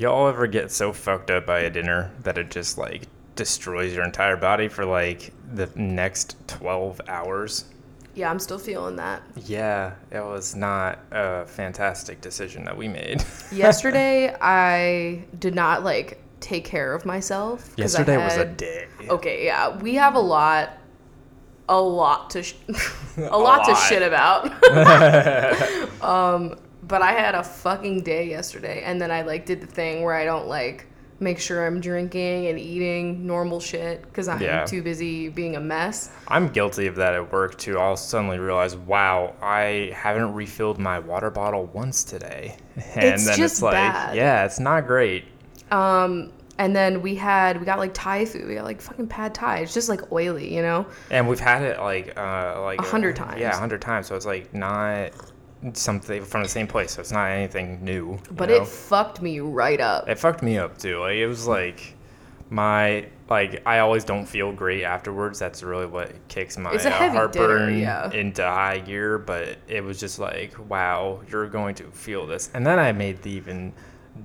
Y'all ever get so fucked up by a dinner that it just like destroys your entire body for like the next 12 hours? Yeah, I'm still feeling that. Yeah, it was not a fantastic decision that we made. Yesterday, I did not like take care of myself. Yesterday was a day. Okay, yeah, we have a lot, a lot to, sh- a lot to lot. shit about. um, but I had a fucking day yesterday, and then I like did the thing where I don't like make sure I'm drinking and eating normal shit because I'm Yeah. too busy being a mess. I'm guilty of that at work too. I'll suddenly realize, wow, I haven't refilled my water bottle once today. And It's then it's like, bad. yeah, it's not great. Um, and then we had we got like Thai food. We got like fucking pad Thai. It's just like oily, you know. And we've had it like uh like A hundred uh, times. Yeah, a hundred times. So it's like not something from the same place. So it's not anything new. But know? it fucked me right up. it fucked me up too. Like it was like my like I always don't feel great afterwards. That's really what kicks my uh, heartburn dinner, yeah. into high gear. But it was just like, wow, you're going to feel this. And then I made the even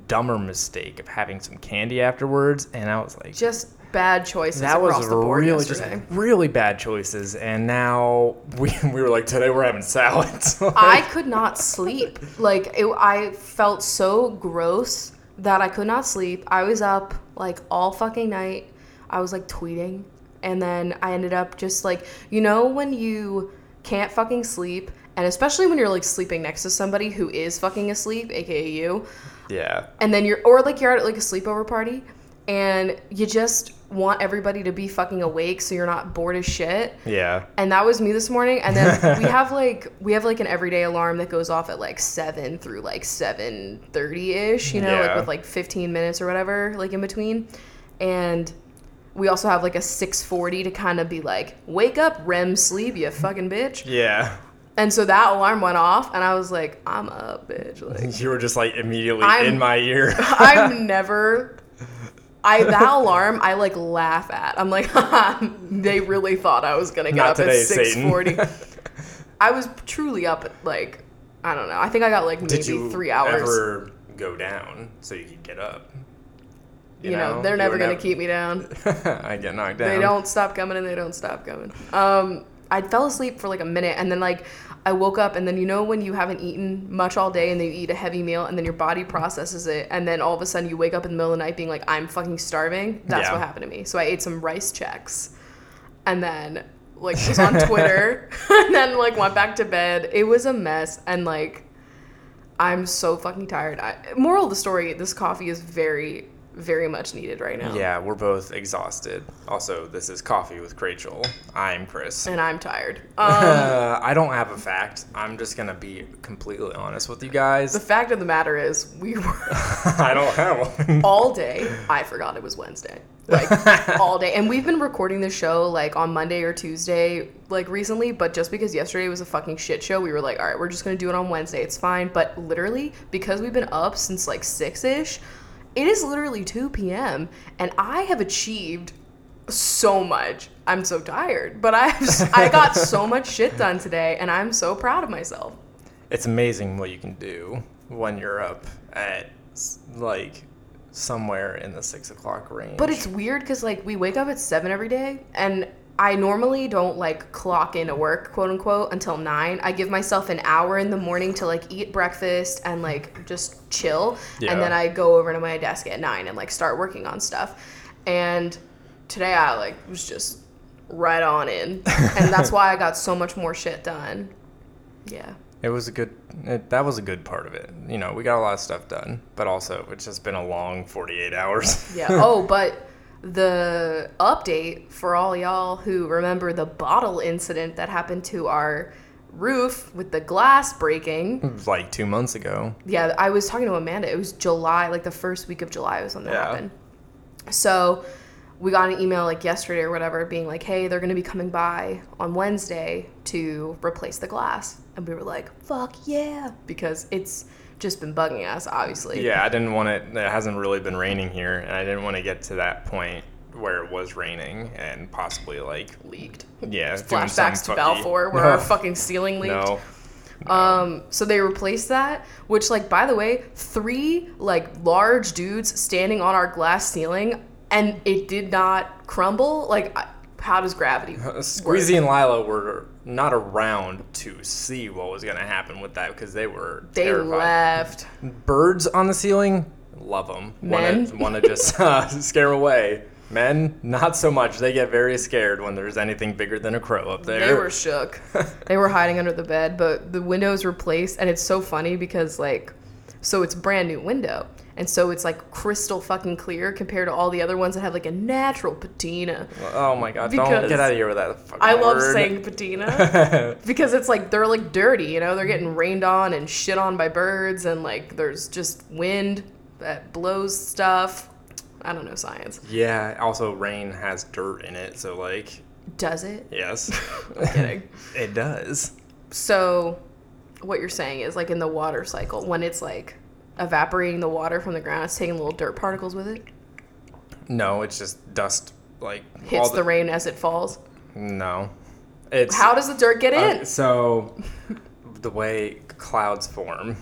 dumber mistake of having some candy afterwards, and I was like, Just bad choices that was across the board really just really bad choices. And now we we were like, today we're having salads. I could not sleep. Like it, I felt so gross that I could not sleep. I was up like all fucking night. I was like tweeting, and then I ended up just like you know when you can't fucking sleep, and especially when you're like sleeping next to somebody who is fucking asleep, aka you, yeah. and then you're or like you're at like a sleepover party, and you just want everybody to be fucking awake so you're not bored as shit Yeah. and that was me this morning and then we have like we have like an everyday alarm that goes off at like 7 through like 7.30ish you know like with like 15 minutes or whatever like in between and we also have like a 6.40 to kind of be like wake up rem sleep you fucking bitch Yeah. and so that alarm went off and i was like i'm up bitch like You were just like immediately I'm- in my ear. i'm never I that alarm I like laugh at. I'm like, they really thought I was gonna get Not up today, at 6:40. I was truly up at like I don't know. I think I got like maybe Did you three hours. ever go down so you could get up? you, know, they're never gonna nev- keep me down. I get knocked down. They don't stop coming and they don't stop coming. Um, I fell asleep for like a minute and then like I woke up and then you know when you haven't eaten much all day and then you eat a heavy meal and then your body processes it and then all of a sudden you wake up in the middle of the night being like I'm fucking starving. That's Yeah. what happened to me. So I ate some Rice Chex and then like was on Twitter and then like went back to bed. It was a mess and like I'm so fucking tired. I, moral of the story: This coffee is very, very much needed right now. Yeah, we're both exhausted. Also, this is Coffee with Rachel. I'm Chris. and I'm tired. Um, Uh, I don't have a fact. I'm just gonna be completely honest with you guys. The fact of the matter is, we were I don't have one. all day. I forgot it was Wednesday, like all day, and we've been recording this show like on Monday or Tuesday, like recently. But just because yesterday was a fucking shit show, we were like, all right, we're just gonna do it on Wednesday. It's fine. But literally, because we've been up since like six ish, it is literally two p.m. and I have achieved so much. I'm so tired, but I I got so much shit done today, and I'm so proud of myself. It's amazing what you can do when you're up at like somewhere in the six o'clock range. But it's weird because like we wake up at seven every day, and I normally don't like clock in into work, quote unquote, until nine. I give myself an hour in the morning to like eat breakfast and like just chill, Yeah. and then I go over to my desk at nine and like start working on stuff. And today I like was just right on in, and that's why I got so much more shit done. Yeah. It was a good. It, that was a good part of it. You know, we got a lot of stuff done, but also it's just been a long 48 hours. Yeah. oh, but the update for all y'all who remember the bottle incident that happened to our roof with the glass breaking. Like two months ago. Yeah, I was talking to Amanda. It was July, like the first week of July was when that Yeah. happened. So we got an email like yesterday or whatever being like, hey, they're going to be coming by on Wednesday to replace the glass. And we were like, fuck yeah. Because it's just been bugging us, obviously. Yeah, I didn't want it. It hasn't really been raining here, and I didn't want to get to that point where it was raining and possibly like Leaked. yeah, Flashbacks to fucky- Balfour where No. our fucking ceiling leaked. No. Um, so they replaced that, which, like, by the way, three like large dudes standing on our glass ceiling, and it did not crumble. Like, how does gravity? work? Squeezy and Lila were not around to see what was going to happen with that because they were They terrified. left. Birds on the ceiling, love them. Want to just uh, scare away. Men, not so much. They get very scared when there's anything bigger than a crow up there. They were shook. they were hiding under the bed, but the window's replaced, and it's so funny because like, so it's brand new window, and so it's like crystal fucking clear compared to all the other ones that have like a natural patina. Oh my god! Don't get out of here with that. Fucking I love word. saying patina because it's like they're like dirty, you know, they're getting rained on and shit on by birds, and like there's just wind that blows stuff. I don't know science. Yeah. Also, rain has dirt in it, so like, Does it? yes, Kidding. it does. So, what you're saying is like in the water cycle, when it's like evaporating the water from the ground, it's taking little dirt particles with it, No, it's just dust. Like hits all the rain as it falls. No, it's How does the dirt get in? Uh, so the way clouds form.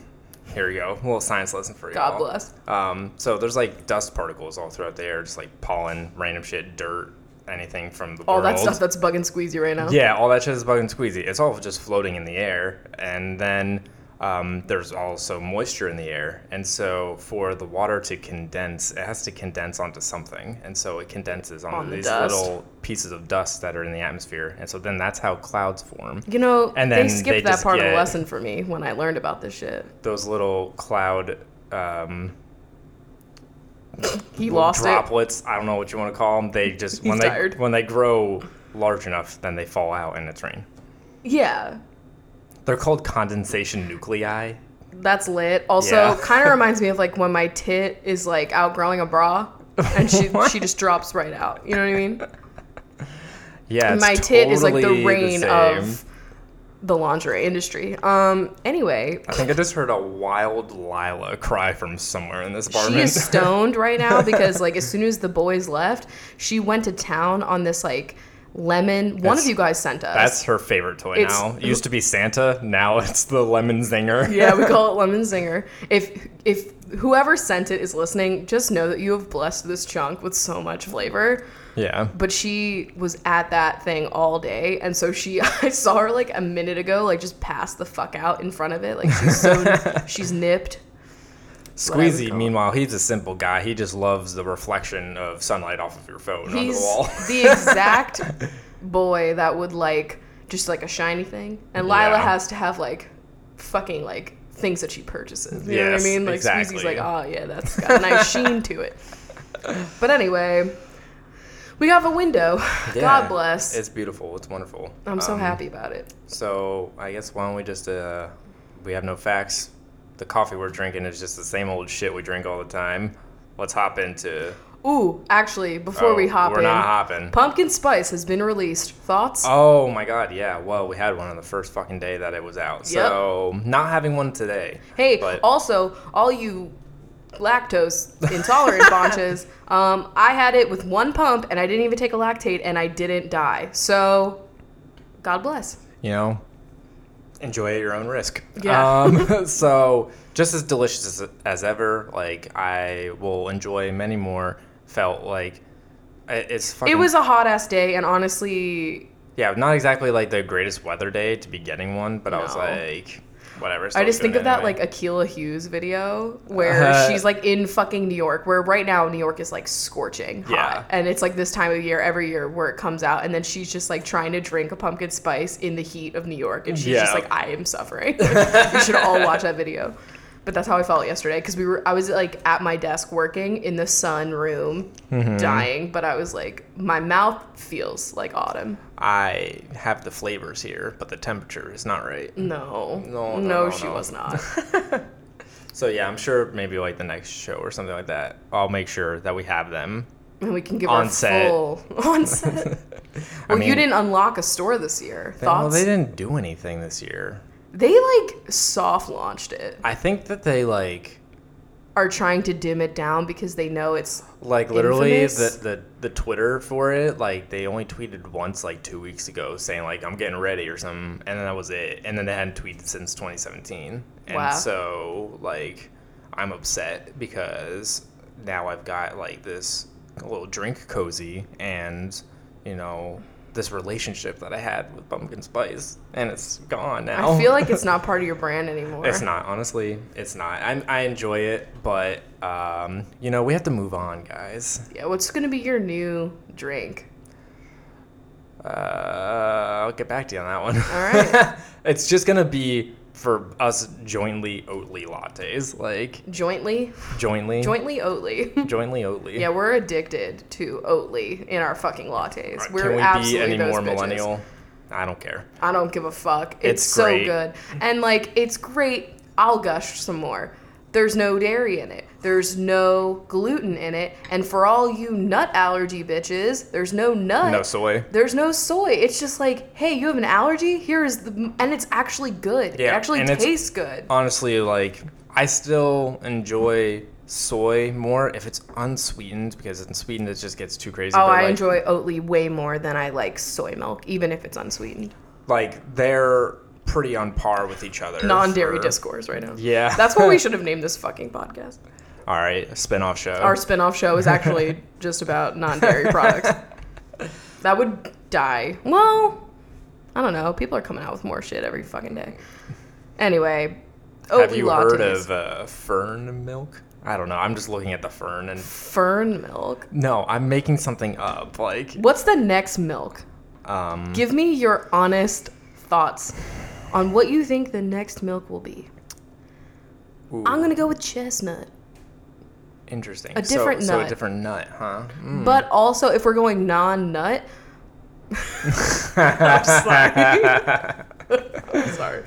Here we go. A little science lesson for you. God bless. Um, so there's like dust particles all throughout the air, just like pollen, random shit, dirt, anything from the All world. that stuff that's bugging Squeezy right now. Yeah, all that shit is bug and squeezy. It's all just floating in the air, and then um, there's also moisture in the air, and so for the water to condense, it has to condense onto something, and so it condenses onto On these dust. little pieces of dust that are in the atmosphere, and so then that's how clouds form. You know, And they skipped they that part of the lesson for me when I learned about this shit. Those little cloud. Um, He lost it. droplets. I don't know what you want to call them. They just when they tired. when they grow large enough, then they fall out and it's rain. Yeah, They're called condensation nuclei. that's lit. Also, Yeah. kind of reminds me of like when my tit is like outgrowing a bra, and she she just drops right out. You know what I mean? Yeah, my tit is like the totally reign same. of the lingerie industry. Um. Anyway, I think I just heard a wild Lila cry from somewhere in this she is stoned right now because like as soon as the boys left, she went to town on this like lemon. One of you guys sent us. That's her favorite toy It's- now. It used to be Santa, now it's the lemon zinger. yeah, we call it lemon zinger. If if whoever sent it is listening, just know that you have blessed this chunk with so much flavor. yeah. But she was at that thing all day, and so she I saw her like a minute ago, like just pass the fuck out in front of it, like she's so she's nipped. What I would Squeezy, meanwhile, he's a simple guy. He just loves the reflection of sunlight off of your phone onto the He's wall. the exact boy that would like just like a shiny thing, and Lila Yeah. has to have like fucking like things that she purchases. You know what I mean? Like exactly. Squeezy's like, oh yeah, that's got a nice sheen to it. But anyway, we have a window. Yeah, God bless. It's beautiful. It's wonderful. I'm so Um, happy about it. So I guess why don't we just uh, we have no facts. The coffee we're drinking is just the same old shit we drink all the time. Let's hop into. Ooh, actually, before Oh, we hop we're in, not hopping. pumpkin spice has been released. Thoughts? Oh my god, yeah. Well, we had one on the first fucking day that it was out. So not having one today. Hey, but also, all you lactose intolerant bunches, um, I had it with one pump and I didn't even take a lactate and I didn't die. So, God bless. you know, enjoy at your own risk. Yeah. Um, so just as delicious as, as ever. Like I will enjoy many more. Felt like it- it's fucking. It was a hot ass day, and honestly, yeah, not exactly like the greatest weather day to be getting one, but I was like, whatever. I just think good of that anyway. like Akilah Hughes video where Uh, she's like in fucking New York, where right now New York is like scorching hot. Yeah. And it's like this time of year every year where it comes out, and then she's just like trying to drink a pumpkin spice in the heat of New York, and she's just like, I am suffering. you should all watch that video. But that's how I felt yesterday because we were I was like at my desk working in the sun room, Mm-hmm. dying, but I was like my mouth feels like autumn. I have the flavors here, but the temperature is not right. No, No, no, no, no, she no. was not. So yeah, I'm sure maybe like the next show or something like that. I'll make sure that we have them. And we can give On our set. full on set. Well, you mean- didn't unlock a store this year. Well, Thoughts? they they, didn't do anything this year. Like soft launched it. I think that they like are trying to dim it down because they know it's Like literally Infamous? the, the the Twitter for it, like they only tweeted once like two weeks ago saying like I'm getting ready or something, and then that was it. And then they hadn't tweeted since 2017. And Wow. so like I'm upset because now I've got like this little drink cozy and you know this relationship that I had with pumpkin spice, and it's gone now. I feel like it's not part of your brand anymore. It's not, honestly. It's not. I, I enjoy it, but, um, you know, we have to move on, guys. Yeah, what's gonna be your new drink? Uh, I'll get back to you on that one. All right. it's just going to be for us jointly Oatly lattes. Like, Jointly? jointly. Jointly Oatly. jointly Oatly. yeah, we're addicted to Oatly in our fucking lattes. Alright, we're Can we be absolutely any those more bitches. millennial? I don't care. I don't give a fuck. It's, It's so good. And like it's great. I'll gush some more. There's no dairy in it. There's no gluten in it. And for all you nut allergy bitches, there's no nut. No soy. There's no soy. It's just like, hey, you have an allergy? Here is the and it's actually good. it actually tastes good. Honestly, like, I still enjoy soy more if it's unsweetened because unsweetened it just gets too crazy. Oh, but, I like, enjoy Oatly way more than I like soy milk, even if it's unsweetened. like they're pretty on par with each other. Non-dairy for- discourse right now. Yeah. That's what we should have named this fucking podcast. All right, a spin-off show. Our spin-off show is actually just about non-dairy products. That would die. Well, I don't know. People are coming out with more shit every fucking day. Anyway, Oatly Have you lattes. heard of uh, fern milk? I don't know. I'm just looking at the fern and fern milk? no, I'm making something up. Like, What's the next milk? um, Give me your honest thoughts on what you think the next milk will be. ooh, I'm gonna go with chestnut. Interesting. a different so, So nut. a different nut, huh? Mm. But also, if we're going non-nut, I'm sorry. I'm sorry.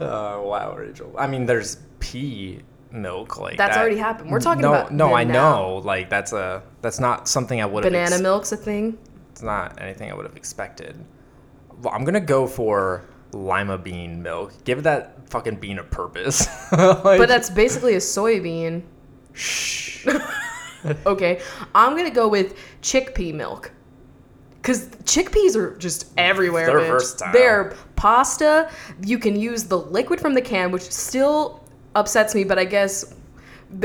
Uh, wow, Rachel. I mean, there's pea milk like That's that. already happened. We're talking no, about no. I now. know. Like that's a that's not something I would have. Banana milk's a thing. It's not anything I would have expected. Well, I'm gonna go for lima bean milk. Give that fucking bean a purpose. Like- But that's basically a soybean. Shh. Okay, I'm gonna go with chickpea milk. Cause chickpeas are just everywhere. They're bitch. versatile. They're pasta. You can use the liquid from the can, which still upsets me. But I guess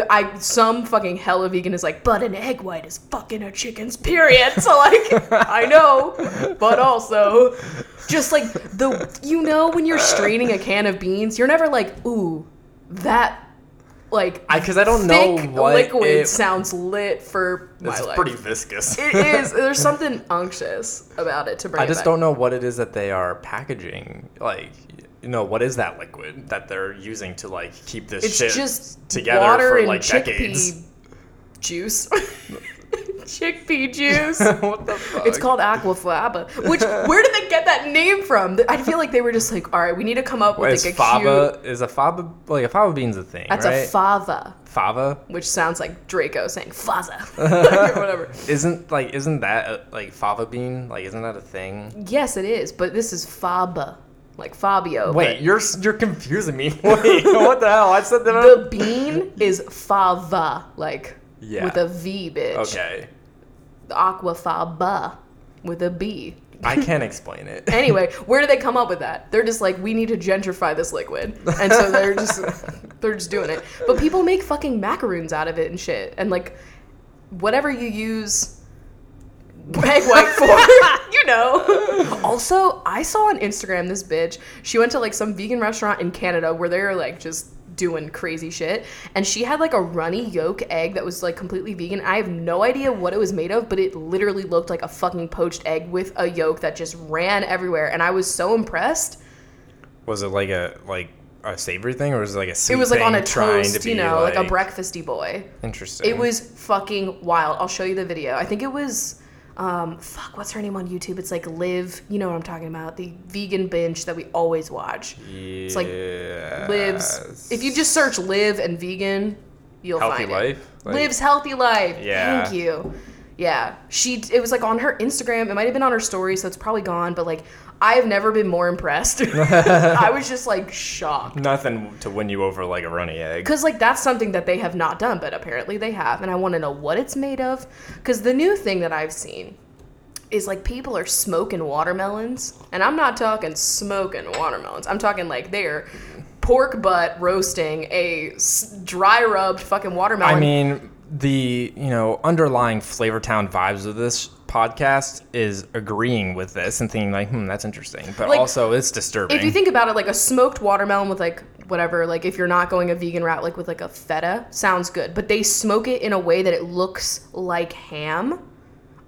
I some fucking hella vegan is like, but an egg white is fucking a chicken's period. So like, I know, but also, just like the you know when you're straining a can of beans, you're never like, ooh, that like I because I don't know thick what liquid it, sounds lit for my life. It's pretty viscous. It is. There's something unctuous about it to bring. I it just back. don't know what it is that they are packaging. Like, you know, what is that liquid that they're using to like keep this It's shit just together water for and like chickpea decades? juice. chickpea juice. what the fuck? It's called aquafaba. Which where did they get that name from? I feel like they were just like, all right, we need to come up with Wait, like a fava cute. is a fava like a fava bean's a thing, That's right? a fava, fava which sounds like Draco saying faza, or whatever. isn't like isn't that a, like fava bean? Like isn't that a thing? Yes, it is, but this is faba, like Fabio. Wait, but you're you're confusing me. Wait, what the hell? I said that. the bean is fava, like Yeah. with a V, bitch. okay, aquafaba with a B. I can't explain it. Anyway, where do they come up with that? They're just like, we need to gentrify this liquid, and so they're just they're just doing it. But people make fucking macaroons out of it and shit, and like whatever you use egg white for, you know. Also, I saw on Instagram this bitch. She went to like some vegan restaurant in Canada where they're like just doing crazy shit. And she had like a runny yolk egg that was like completely vegan. I have no idea what it was made of but it literally looked like a fucking poached egg with a yolk that just ran everywhere. And i was so impressed. Was it like a like a savory thing, or was it like a sweet it was like on a toast to you know like, a breakfasty boy. Interesting. it was fucking wild. I'll show you the video. I think it was um fuck what's her name on youtube? It's like live you know what i'm talking about the vegan binge that we always watch. It's like lives if you just search live and vegan you'll healthy find life. it Like, lives healthy life Yeah. thank you. Yeah she it was like on her instagram it might have been on her story so it's probably gone but like I have never been more impressed. I was just like shocked. Nothing to win you over like a runny egg. Because, like, that's something that they have not done, but apparently they have. And I want to know what it's made of. Because the new thing that I've seen is like people are smoking watermelons. And I'm not talking smoking watermelons, I'm talking like they're pork butt roasting a dry rubbed fucking watermelon. I mean, the you know underlying Flavortown vibes of this podcast is agreeing with this and thinking like, hmm, that's interesting, but Like, also it's disturbing. if you think about it, like a smoked watermelon with like whatever, like if you're not going a vegan route, like with like a feta, sounds good. But they smoke it in a way that it looks like ham.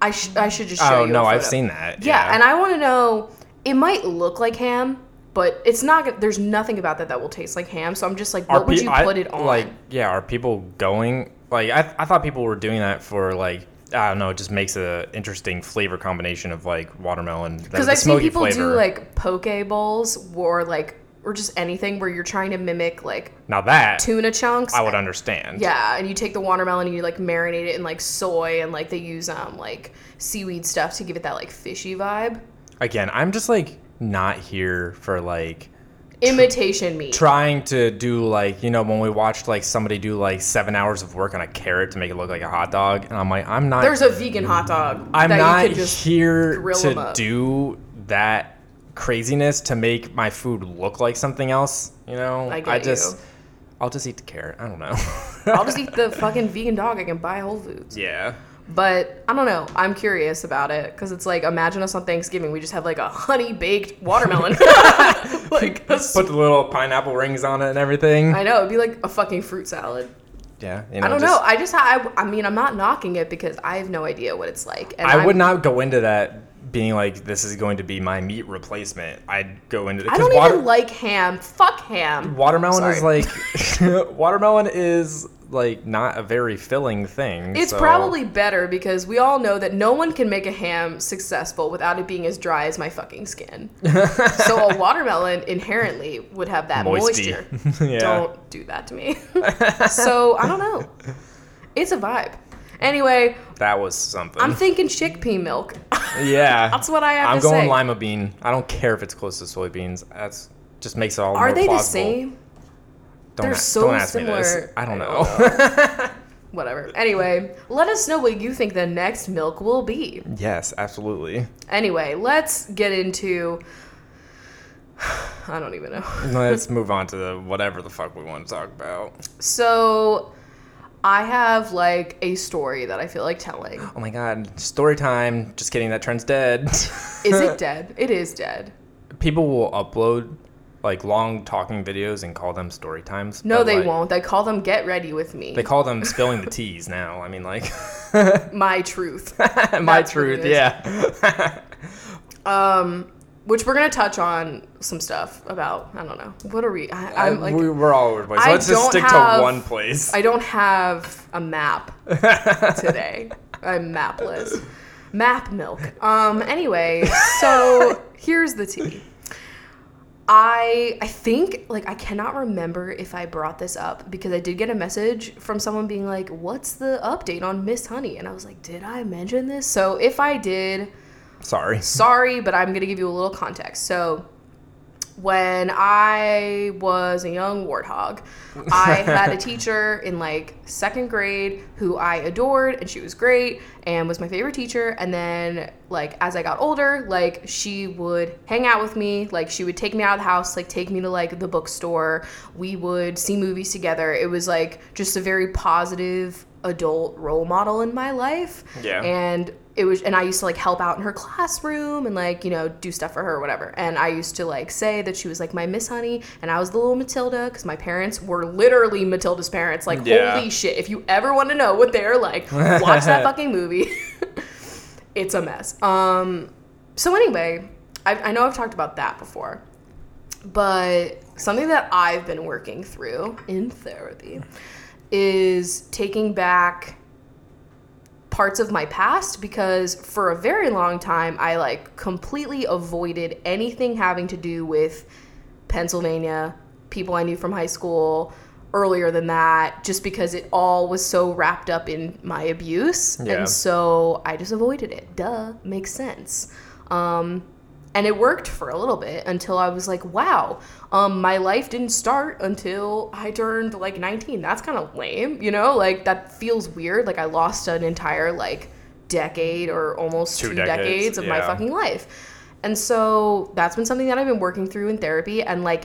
I, sh- I should just show oh you. a no, I've seen that. Yeah, and I want to know. It might look like ham, but it's not. There's nothing about that that will taste like ham. So I'm just like, what would pe- you I- put it on? Like, yeah, are people going? Like, I, I thought people were doing that for like. I don't know. It just makes an interesting flavor combination of like watermelon. Because I've seen people do like poke bowls or like or just anything where you're trying to mimic like now that tuna chunks. I would understand. Yeah, and you take the watermelon and you like marinate it in like soy and like they use um like seaweed stuff to give it that like fishy vibe. Again, I'm just like not here for like Imitation meat. trying to do like you know when we watched like somebody do like seven hours of work on a carrot to make it look like a hot dog, and I'm like, I'm not. There's a vegan hot dog I'm not you can just here to do that craziness to make my food look like something else. You know, I get just, you. I'll just eat the carrot. I don't know. I'll just eat the fucking vegan dog I can buy Whole Foods. yeah. But I don't know. I'm curious about it because it's like imagine us on Thanksgiving we just have like a honey baked watermelon. like a Put the little pineapple rings on it and everything. I know it'd be like a fucking fruit salad. yeah. You I don't just- know. I just I, I mean I'm not knocking it because I have no idea what it's like. And I I'm- would not go into that being like this is going to be my meat replacement. I'd go into the I don't water- even like ham. Fuck ham. watermelon is like watermelon is like not a very filling thing. It's so- probably better because we all know that no one can make a ham successful without it being as dry as my fucking skin. so a watermelon inherently would have that Moisty. moisture. Yeah. Don't do that to me. so I don't know. It's a vibe. Anyway, that was something. I'm thinking chickpea milk. yeah, That's what I have I'm going say. lima bean. I don't care if it's close to soybeans. That's just makes it all Are more they the same? Don't, They're so don't ask me this. similar. I don't know. Whatever. Anyway, let us know what you think the next milk will be. yes, absolutely. Anyway, let's get into. I don't even know. Let's move on to the whatever the fuck we want to talk about. So, I have like a story that I feel like telling. Oh my god, story time. Just kidding, that trend's dead. Is it dead? It is dead. People will upload like long talking videos and call them story times. No, they like, won't. They call them "Get Ready with Me." They call them spilling the teas now. I mean, like, My truth. my That's truth, yeah. Um, which we're gonna touch on some stuff about. I don't know. What are we? I, I'm like. we, we're all over the place. I Let's just stick have- to one place. I don't have a map today. I'm mapless. Map milk. Um. Anyway, so here's the tea. I I think like I cannot remember if I brought this up because I did get a message from someone being like, "What's the update on Miss Honey?" And I was like, "Did I mention this?" So if I did, Sorry. sorry, but I'm gonna give you a little context. So, when I was a young warthog, I had a teacher in like second grade who I adored, and she was great and was my favorite teacher. And then, like, as I got older, like, she would hang out with me. Like, she would take me out of the house, like, take me to like the bookstore. We would see movies together. It was like just a very positive adult role model in my life. Yeah. And it was and I used to like help out in her classroom and like, you know, do stuff for her or whatever. And I used to like say that she was like my Miss Honey and I was the little Matilda because my parents were literally Matilda's parents. Like, Yeah. holy shit. If you ever want to know what they're like, watch that fucking movie. it's a mess. Um so anyway, I, I know I've talked about that before. But something that I've been working through in therapy is taking back parts of my past because for a very long time I like completely avoided anything having to do with Pennsylvania, people I knew from high school, earlier than that, just because it all was so wrapped up in my abuse. Yeah. And so I just avoided it. Duh, makes sense. Um, And it worked for a little bit until I was like, wow, um, my life didn't start until I turned like 19. That's kind of lame, you know? Like, that feels weird. Like, I lost an entire, like, decade or almost Two two, decades, decades, of my fucking life. And so that's been something that I've been working through in therapy. And, like,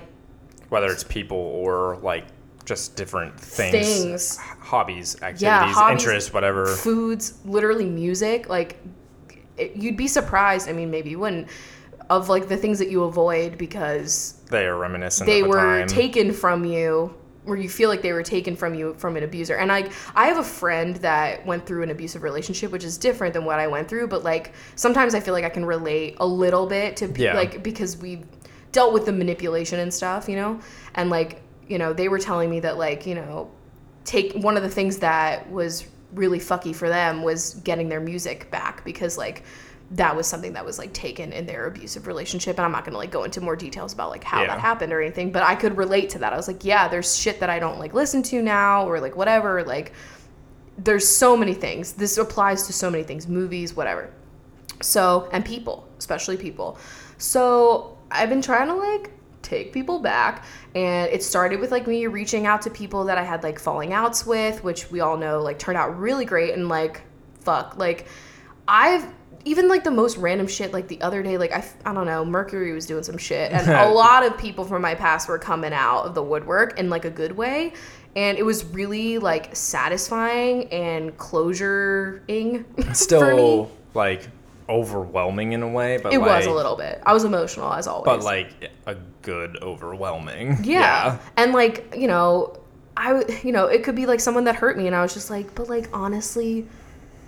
Whether it's people or like just different things, Things. hobbies, activities, hobbies, interests, whatever. foods, literally music, like it, you'd be surprised. I mean, maybe you wouldn't of like the things that you avoid because They are reminiscent they were time. taken from you where you feel like they were taken from you from an abuser. And I, I have a friend that went through an abusive relationship which is different than what I went through, but like sometimes I feel like I can relate a little bit to Yeah. like because we dealt with the manipulation and stuff, you know? And like, you know, they were telling me that like, you know, take one of the things that was really fucky for them was getting their music back because like that was something that was like taken in their abusive relationship and i'm not going to like go into more details about like how Yeah. that happened or anything but i could relate to that. I was like yeah there's shit that i don't like listen to now or like whatever like there's so many things. This applies to so many things movies whatever. So and people especially people. So i've been trying to like take people back and it started with like me reaching out to people that i had like falling outs with which we all know like turned out really great and like fuck like i've even like the most random shit like the other day like i, I don't know mercury was doing some shit and a lot of people from my past were coming out of the woodwork in like a good way and it was really like satisfying and me Still like overwhelming in a way, but it like, was a little bit. I was emotional as always. but like a good overwhelming. yeah. And like, you know, i you know, it could be like someone that hurt me and I was just like, but like honestly,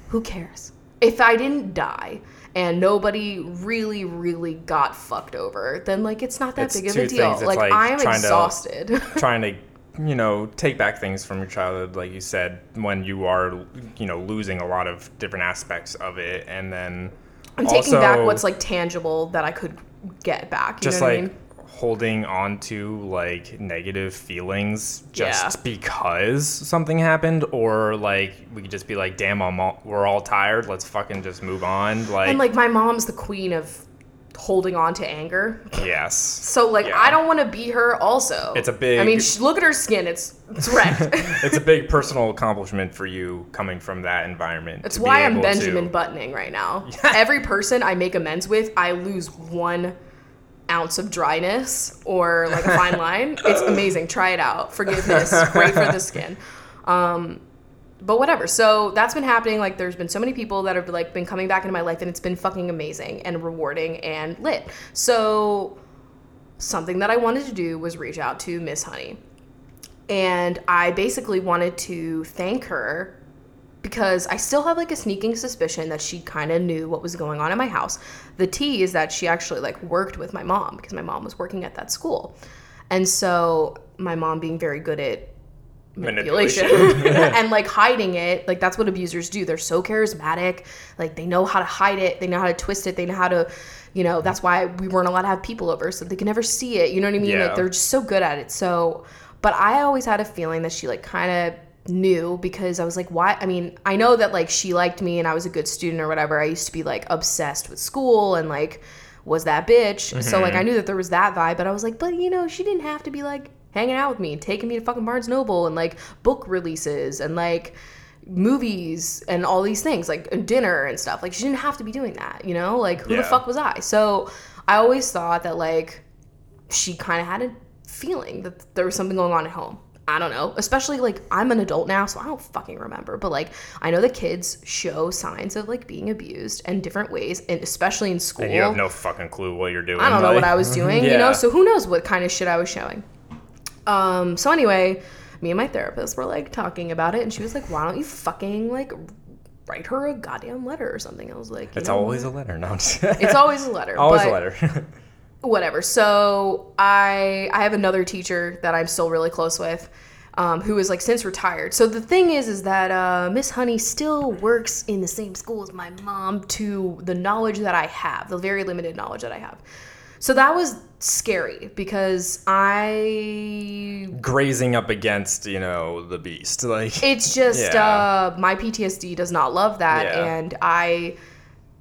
who cares? If I didn't die and nobody really really got fucked over, then like it's not that It's big of a deal. Like, like I am trying to- exhausted. trying to you know take back things from your childhood like you said when you are you know losing a lot of different aspects of it and then I'm taking back what's like tangible that I could get back. You just know what like I mean? Holding on to like negative feelings just Yeah. because something happened or like we could just be like damn I'm all, we're all tired let's fucking just move on like, And like my mom's the queen of holding on to anger. yes So like Yeah. I don't want to be her also. It's a big- I mean, sh- look at her skin. It's it's wrecked. it's a big personal accomplishment for you coming from that environment be why I'm Benjamin to, buttoning right now. Every person I make amends with, I lose one ounce of dryness or like a fine line. It's amazing. Try it out. Forgiveness, great for the skin. Um, but whatever. So that's been happening. Like there's been so many people that have like been coming back into my life, and it's been fucking amazing and rewarding and lit. So something that I wanted to do was reach out to Miss Honey. And I basically wanted to thank her because I still have like a sneaking suspicion that she kind of knew what was going on in my house. The T is that she actually like worked with my mom because my mom was working at that school. And so my mom being very good at manipulation, Manipulation. and like hiding it, like that's what abusers do. They're so charismatic, like they know how to hide it, they know how to twist it, they know how to you know, that's why we weren't allowed to have people over so they can never see it. You know what I mean? Yeah. Like they're just so good at it. So but I always had a feeling that she like kind of knew because I was like, why? I mean, I know that like she liked me and I was a good student or whatever. I used to be like obsessed with school and like was that bitch. So like I mm-hmm. knew that there was that vibe, but I was like, but you know, she didn't have to be like hanging out with me and taking me to fucking Barnes Noble and like book releases and like movies and all these things like dinner and stuff like she didn't have to be doing that you know like who the fuck was i so i always thought that like she kind of had a feeling that there was something going on at home. I don't know. Especially like I'm an adult now, so I don't fucking remember. But like I know the kids show signs of like being abused in different ways, and especially in school. And you have no fucking clue what you're doing. I don't know what I was doing, you know. So who knows what kind of shit I was showing. Um. So anyway, me and my therapist were like talking about it, and she was like, "Why don't you fucking like write her a goddamn letter or something?" I was like, you It's know always what? a letter. No, I'm just it's always a letter. always but- a letter. whatever. So I I have another teacher that I'm still really close with, um, who is like since retired. So the thing is, is that uh, Miss Honey still works in the same school as my mom to the knowledge that I have, the very limited knowledge that I have. So that was scary because I Grazing up against, you know, the beast. Like it's just Yeah. uh, my PTSD does not love that, Yeah. and I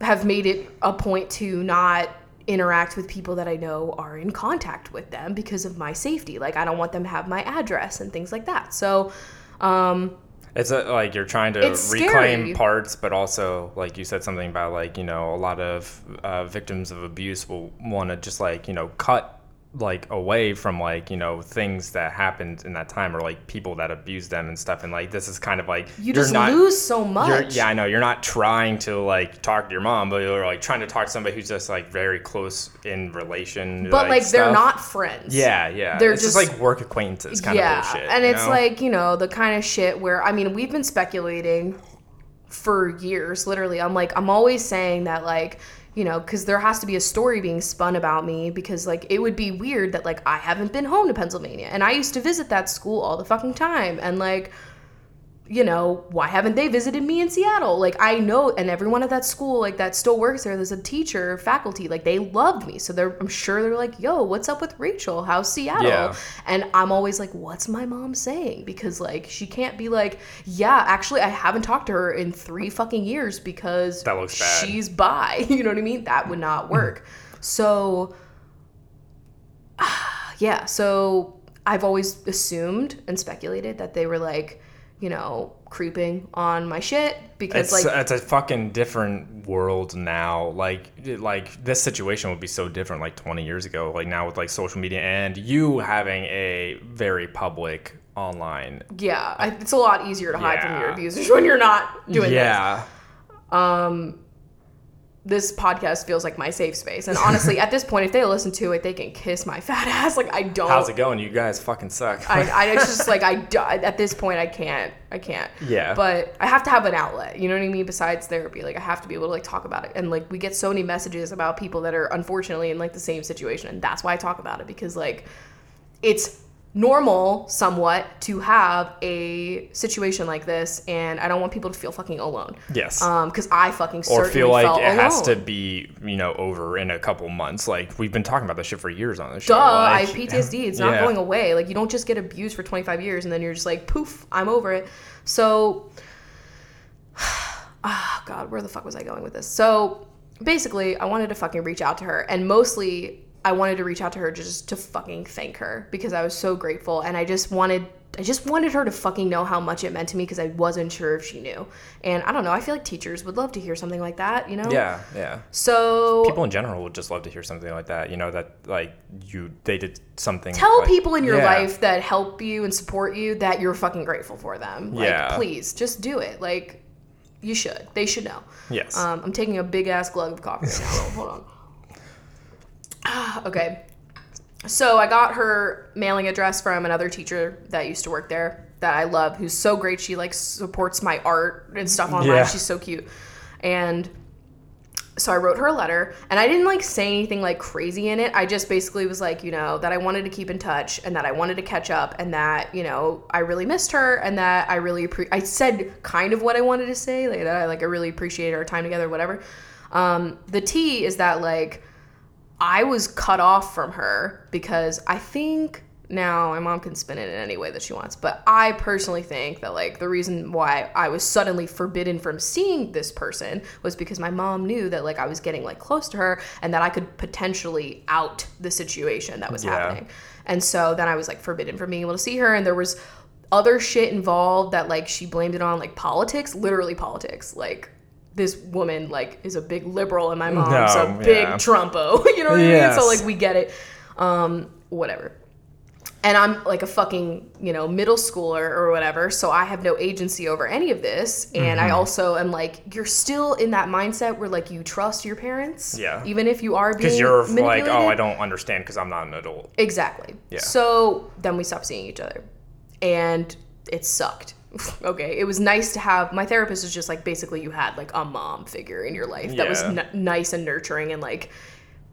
have made it a point to not interact with people that I know are in contact with them because of my safety. Like I don't want them to have my address and things like that. So, um, It's a, like you're trying to reclaim scary. parts, but also like you said something about like you know a lot of uh, victims of abuse will want to just like you know cut like away from like you know things that happened in that time or like people that abused them and stuff. And like this is kind of like you just not, lose so much. yeah, I know. You're not trying to like talk to your mom, but you're like trying to talk to somebody who's just like very close in relation. but like, they're not friends. Yeah, yeah. They're it's just, just- like work acquaintances kind yeah, of bullshit. and it's know? like you know the kind of shit where I mean we've been speculating for years. Literally, I'm like I'm always saying that like you know because there has to be a story being spun about me because like it would be weird that like I haven't been home to Pennsylvania and I used to visit that school all the fucking time and like you know, why haven't they visited me in Seattle? Like I know, and everyone at that school, like that still works there. There's a teacher, faculty, like they loved me. So they're, I'm sure they're like, "Yo, what's up with Rachel? How's Seattle?" Yeah. And I'm always like, "What's my mom saying?" Because like she can't be like, "Yeah, actually, I haven't talked to her in three fucking years because That looks bad. she's bi." You know what I mean? That would not work. Mm-hmm. so yeah, so I've always assumed and speculated that they were like, you know, creeping on my shit because it's like it's a fucking different world now. Like like this situation would be so different like 20 years ago. Like now with like social media and you having a very public online. yeah, I, it's a lot easier to hide from your Yeah. abusers when you're not doing this. yeah. Um, This podcast feels like my safe space, and honestly, at this point, if they listen to it, they can kiss my fat ass. Like I don't. How's it going? You guys fucking suck. I, I it's just like I at this point I can't I can't. Yeah. But I have to have an outlet. You know what I mean? Besides therapy, like I have to be able to like talk about it. And like we get so many messages about people that are unfortunately in like the same situation, and that's why I talk about it because like it's normal somewhat to have a situation like this, and I don't want people to feel fucking alone. yes. Um, because I fucking or feel like it has to be, you know, over in a couple months. Like we've been talking about this shit for years on this show. Duh, I Like, have PTSD. It's not yeah. going away. Like you don't just get abused for 25 years and then you're just like, poof, I'm over it. So, ah, God, where the fuck was I going with this? So basically, I wanted to fucking reach out to her, and mostly I wanted to reach out to her just to fucking thank her because I was so grateful, and I just wanted. I just wanted her to fucking know how much it meant to me because I wasn't sure if she knew. And I don't know, I feel like teachers would love to hear something like that, you know? Yeah, yeah. So People in general would just love to hear something like that. You know that like you they did something. tell like- people in your Yeah. life that help you and support you that you're fucking grateful for them. Like, Yeah. please, just do it. Like, you should. They should know. Yes. Um, I'm taking a big ass glug of coffee right now. Hold on. Okay. So I got her mailing address from another teacher that used to work there that I love, who's so great. She like supports my art and stuff online. Yeah. She's so cute. And so I wrote her a letter and I didn't like say anything like crazy in it. I just basically was like, you know, that I wanted to keep in touch and that I wanted to catch up and that, you know, I really missed her and that I really appre- I said kind of what I wanted to say, like that I like I really appreciated our time together whatever. Um the T is that like I was cut off from her because I think now my mom can spin it in any way that she wants, but I personally think that like the reason why I was suddenly forbidden from seeing this person was because my mom knew that like I was getting like close to her and that I could potentially out the situation that was Yeah. happening. And so then I was like forbidden from being able to see her and there was other shit involved that like she blamed it on like politics, literally politics. Like this woman like is a big liberal and my mom's a No, big yeah. Trumpo. you know what I mean? So like we get it. Um, whatever. And I'm like a fucking, you know, middle schooler or whatever, so I have no agency over any of this. And Mm-hmm. I also am like, you're still in that mindset where like you trust your parents, Yeah. even if you are being because you're like, oh, I don't understand because I'm not an adult. Exactly. Yeah. So then we stopped seeing each other, and it sucked. okay, it was nice to have my therapist is just like basically you had like a mom figure in your life that was Yeah. n- nice and nurturing and like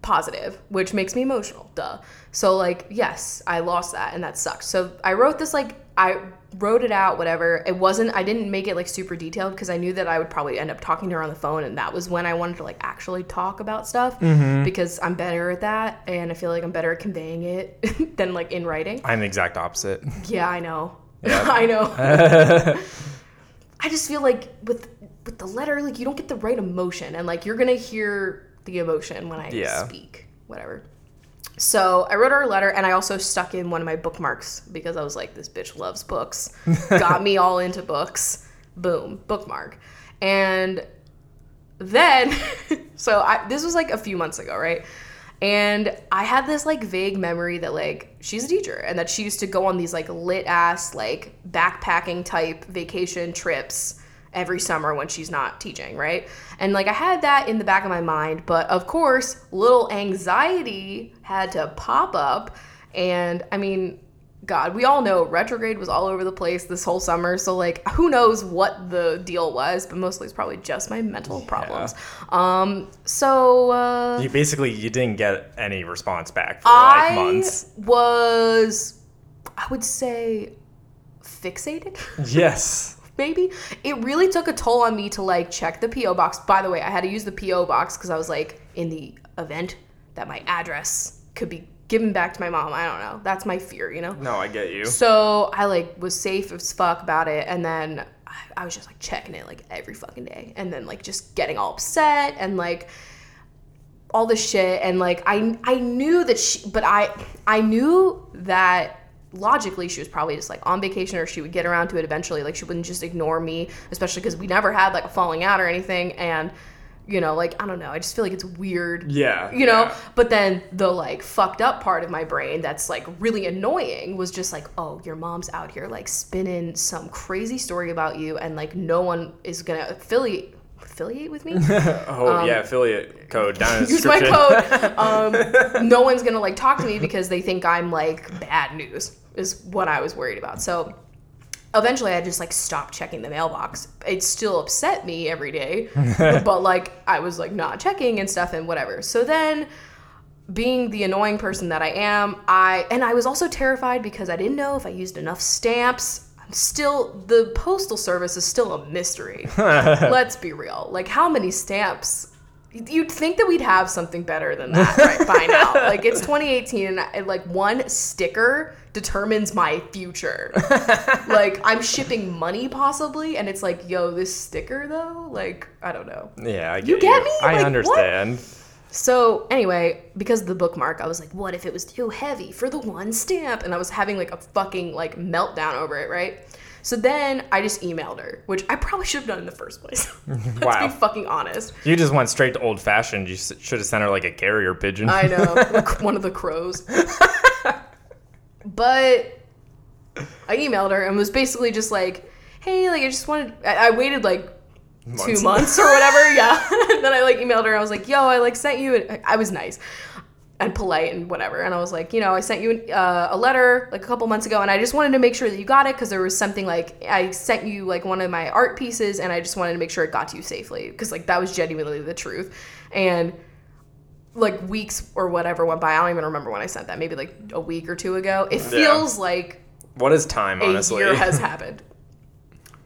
positive, which makes me emotional. Duh. So like yes, I lost that and that sucked. So I wrote this like I wrote it out whatever. It wasn't I didn't make it like super detailed because I knew that I would probably end up talking to her on the phone and that was when I wanted to like actually talk about stuff mm-hmm. because I'm better at that and I feel like I'm better at conveying it than like in writing. I'm the exact opposite. Yeah, I know. Yeah. I know. I just feel like with with the letter, like you don't get the right emotion, and like you're gonna hear the emotion when I Yeah. speak. whatever. So I wrote her a letter and I also stuck in one of my bookmarks because I was like, this bitch loves books. Got me all into books. Boom, bookmark. And then, so I, this was like a few months ago, right? And I had this like vague memory that like she's a teacher and that she used to go on these like lit ass like backpacking type vacation trips every summer when she's not teaching, right? And like I had that in the back of my mind, but of course, little anxiety had to pop up. And I mean, God, we all know retrograde was all over the place this whole summer. So like, who knows what the deal was? But mostly it's probably just my mental problems. Um, so uh, You basically you didn't get any response back for I like months. was, I would say, fixated. Yes. maybe it really took a toll on me to like check the po box by the way i had to use the po box because i was like in the event that my address could be given back to my mom. I don't know. That's my fear you know? No, I get you. so i like was safe as fuck about it and then I, I was just like checking it like every fucking day and then like just getting all upset and like all this shit and like I I knew that she but I I knew that logically she was probably just like on vacation or she would get around to it eventually. Like she wouldn't just ignore me especially because we never had like a falling out or anything and you know like I don't know I just feel like it's weird Yeah. you know yeah. but then the like fucked up part of my brain that's like really annoying was just like oh your mom's out here like spinning some crazy story about you and like no one is gonna affiliate affiliate with me Oh yeah, affiliate code down in the use my code. Um, no one's gonna like talk to me because they think I'm like bad news. Is what I was worried about. So eventually, I just like stopped checking the mailbox. It still upset me every day, but like I was like not checking and stuff and whatever. So then. Being the annoying person that I am, I and I was also terrified because I didn't know if I used enough stamps. I'm still the postal service is still a mystery. Let's be real. Like how many stamps You'd think that we'd have something better than that right by now. Like it's 2018, and like one sticker determines my future. like I'm shipping money possibly, and it's like, yo, this sticker though, like I don't know. Yeah, I get you get me? I Like, what? understand. So anyway, because of the bookmark, I was like, what if it was too heavy for the one stamp? And I was having like a fucking like meltdown over it, right? So then I just emailed her, which I probably should have done in the first place. Let's Wow. be fucking honest. You just went straight to old fashioned. You should have sent her like a carrier pigeon. I know, one of the crows. But I emailed her and was basically just like, "Hey, like I just wanted." I, I waited like two months or whatever. Yeah. and then I like emailed her. I was like, "Yo, I like sent you." I, I was nice and polite and whatever. And I was like, you know, I sent you uh, a letter like a couple months ago, and I just wanted to make sure that you got it because there was something like I sent you like one of my art pieces, and I just wanted to make sure it got to you safely because like that was genuinely the truth. And like weeks or whatever went by. I don't even remember when I sent that. Maybe like a week or two ago. It feels like what is time, honestly? a year has happened.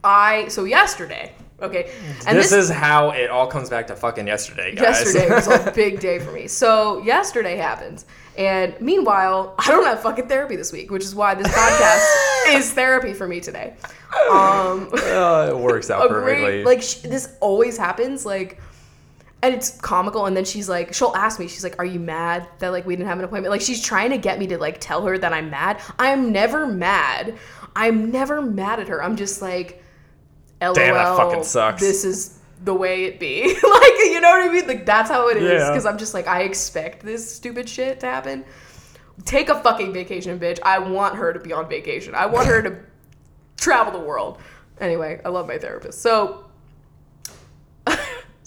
I so yesterday. Okay, and this, is how it all comes back to fucking yesterday, guys. yesterday was a big day for me. So yesterday happened, and meanwhile, I don't have fucking therapy this week, which is why this podcast is therapy for me today. Um, Oh, it works out perfectly. great like sh- this always happens like. And it's comical, and then she's like, she'll ask me, she's like, "Are you mad that like we didn't have an appointment?" Like she's trying to get me to like tell her that I'm mad. I'm never mad. I'm never mad at her. I'm just like, "LOL." Damn, that fucking sucks. This is the way it be. like, you know what I mean? Like that's how it is. Yeah. Because I'm just like, I expect this stupid shit to happen. Take a fucking vacation, bitch. I want her to be on vacation. I want her to travel the world. Anyway, I love my therapist. So,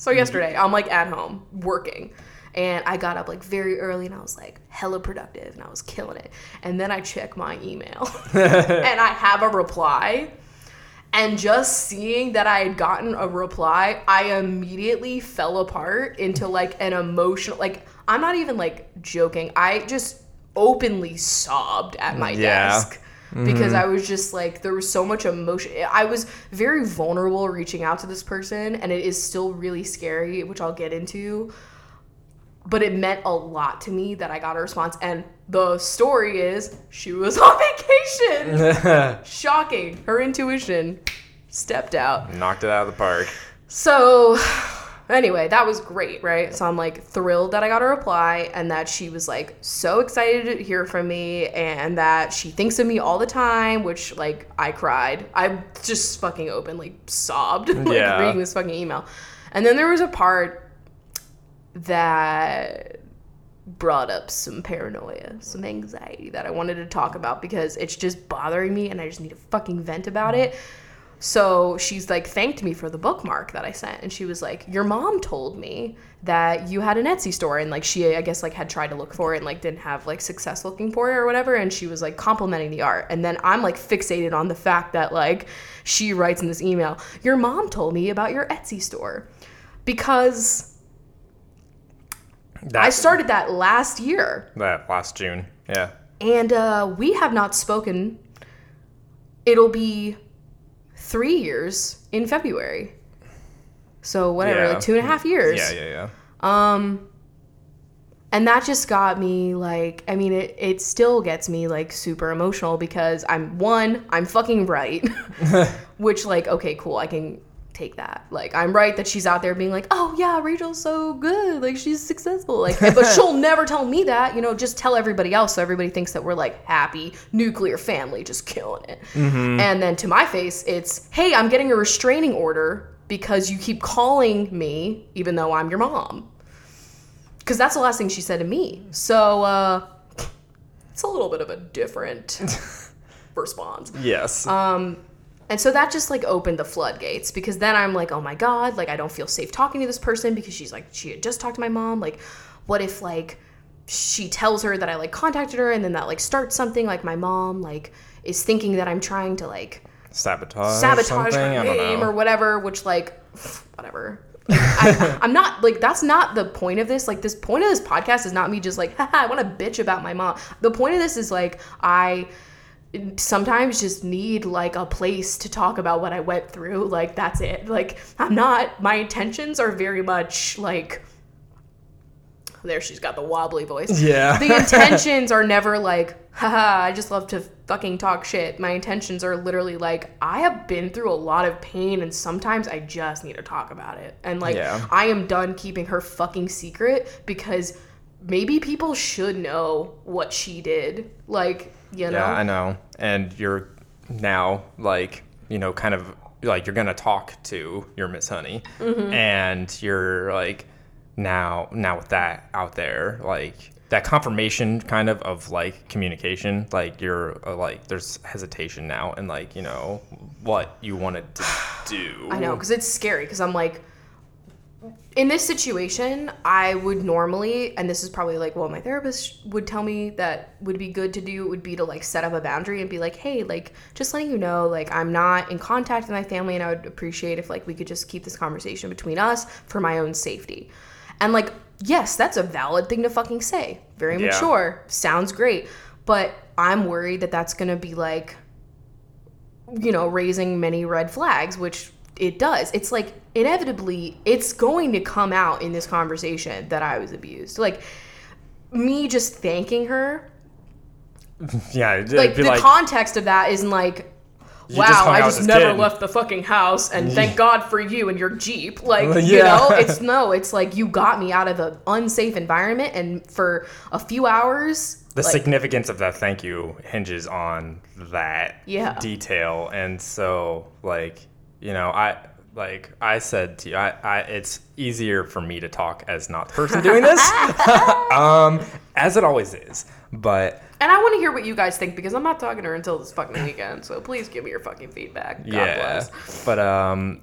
so mm-hmm. yesterday I'm like at home working, and I got up like very early, and I was like hella productive, and I was killing it. And then I check my email, and I have a reply. And just seeing that I had gotten a reply, I immediately fell apart into like an emotional like I'm not even like joking. I just openly sobbed at my Yeah. desk because mm-hmm. I was just like there was so much emotion. I was very vulnerable reaching out to this person and it is still really scary, which I'll get into. But it meant a lot to me that I got a response and the story is she was on vacation. Shocking. Her intuition stepped out. Knocked it out of the park. So Anyway, that was great, right? So I'm like thrilled that I got a reply and that she was like so excited to hear from me and that she thinks of me all the time, which like I cried. I just fucking open like sobbed like Yeah. reading this fucking email. And then there was a part that brought up some paranoia, some anxiety that I wanted to talk about because it's just bothering me and I just need to fucking vent about it. So she's like thanked me for the bookmark that I sent and she was like, "Your mom told me that you had an Etsy store and like she I guess like had tried to look for it and like didn't have like success looking for it or whatever and she was like complimenting the art. And then I'm like fixated on the fact that like she writes in this email, "Your mom told me about your Etsy store." Because That, I started that last year that last June. Yeah. and uh, we have not spoken. It'll be three years in February. So whatever, Yeah. like two and a half years. Yeah, yeah, yeah. Um, and that just got me like, I mean, it it still gets me like super emotional because I'm one, I'm fucking right, which like, okay, cool, I can take that. Like, I'm right that she's out there being like, oh yeah, Rachel's so good, like she's successful, like, but she'll never tell me that, you know, just tell everybody else so everybody thinks that we're like happy nuclear family, just killing it. And then to my face, it's, hey, I'm getting a restraining order because you keep calling me even though I'm your mom because that's the last thing she said to me. So uh, it's a little bit of a different response. Yes. Um, and so that just like opened the floodgates because then I'm like, oh my god, like I don't feel safe talking to this person because she's like she had just talked to my mom. Like, what if like she tells her that I like contacted her and then that like starts something like my mom like is thinking that I'm trying to like sabotage. sabotage her name or whatever, which like whatever. Like, I, I'm not like that's not the point of this. Like this point of this podcast is not me just like Haha, I want to bitch about my mom. The point of this is like I sometimes just need like a place to talk about what I went through. Like that's it. Like I'm not. My intentions are very much like. There, she's got the wobbly voice Yeah. the intentions are never like, haha, I just love to fucking talk shit. My intentions are literally like, I have been through a lot of pain and sometimes I just need to talk about it. And like, Yeah. I am done keeping her fucking secret because maybe people should know what she did. Like, you know? Yeah, I know. And you're now like, you know, kind of like you're gonna talk to your Miss Honey, Mm-hmm. and you're like now now with that out there, like that confirmation kind of of like communication, like you're uh, like there's hesitation now and like you know what you wanted to do. I know, because it's scary. Because I'm like, in this situation, I would normally, and this is probably like what my therapist would tell me that would be good to do would be to like set up a boundary and be like, hey, like just letting you know, like I'm not in contact with my family, and I would appreciate if like we could just keep this conversation between us for my own safety. And like, yes, that's a valid thing to fucking say. Very Yeah. mature. Sounds great. But I'm worried that that's gonna be like you know, raising many red flags, which it does. It's like inevitably it's going to come out in this conversation that I was abused. Like me just thanking her, yeah, like the like context of that isn't like wow, just I just never kid." left the fucking house and thank God for you and your Jeep. Like, Well, you know, it's no, it's like you got me out of the unsafe environment and for a few hours the like, significance of that thank you hinges on that Yeah. detail and so like you know i like i said to you I, I it's easier for me to talk as not the person doing this um as it always is but And I want to hear what you guys think because I'm not talking to her until this fucking weekend. So please give me your fucking feedback. God yeah bless. but um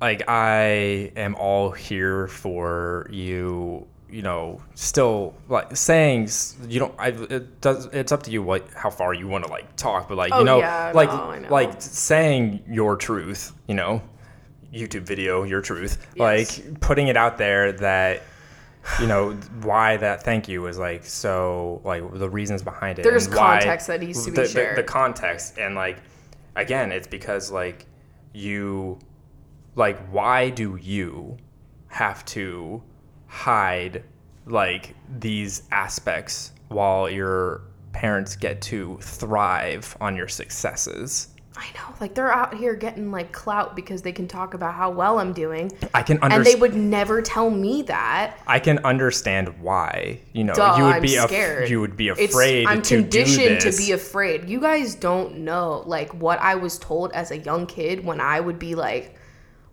like i am all here for you you know still like saying you don't I, it does it's up to you what how far you want to like talk but like Oh, you know yeah, like no, know. like saying your truth you know youtube video your truth Yes. like putting it out there that you know why that thank you is like so like the reasons behind it There's and why- context that needs to be the, the- shared. the context and like again it's because like you like why do you have to hide like these aspects while your parents get to thrive on your successes I know, like they're out here getting like clout because they can talk about how well I'm doing, I can understand, and they would never tell me that. I can understand why. You know, Duh, you would I'm be af- scared. you would be afraid. It's- I'm to conditioned to be afraid. You guys don't know like what I was told as a young kid when I would be like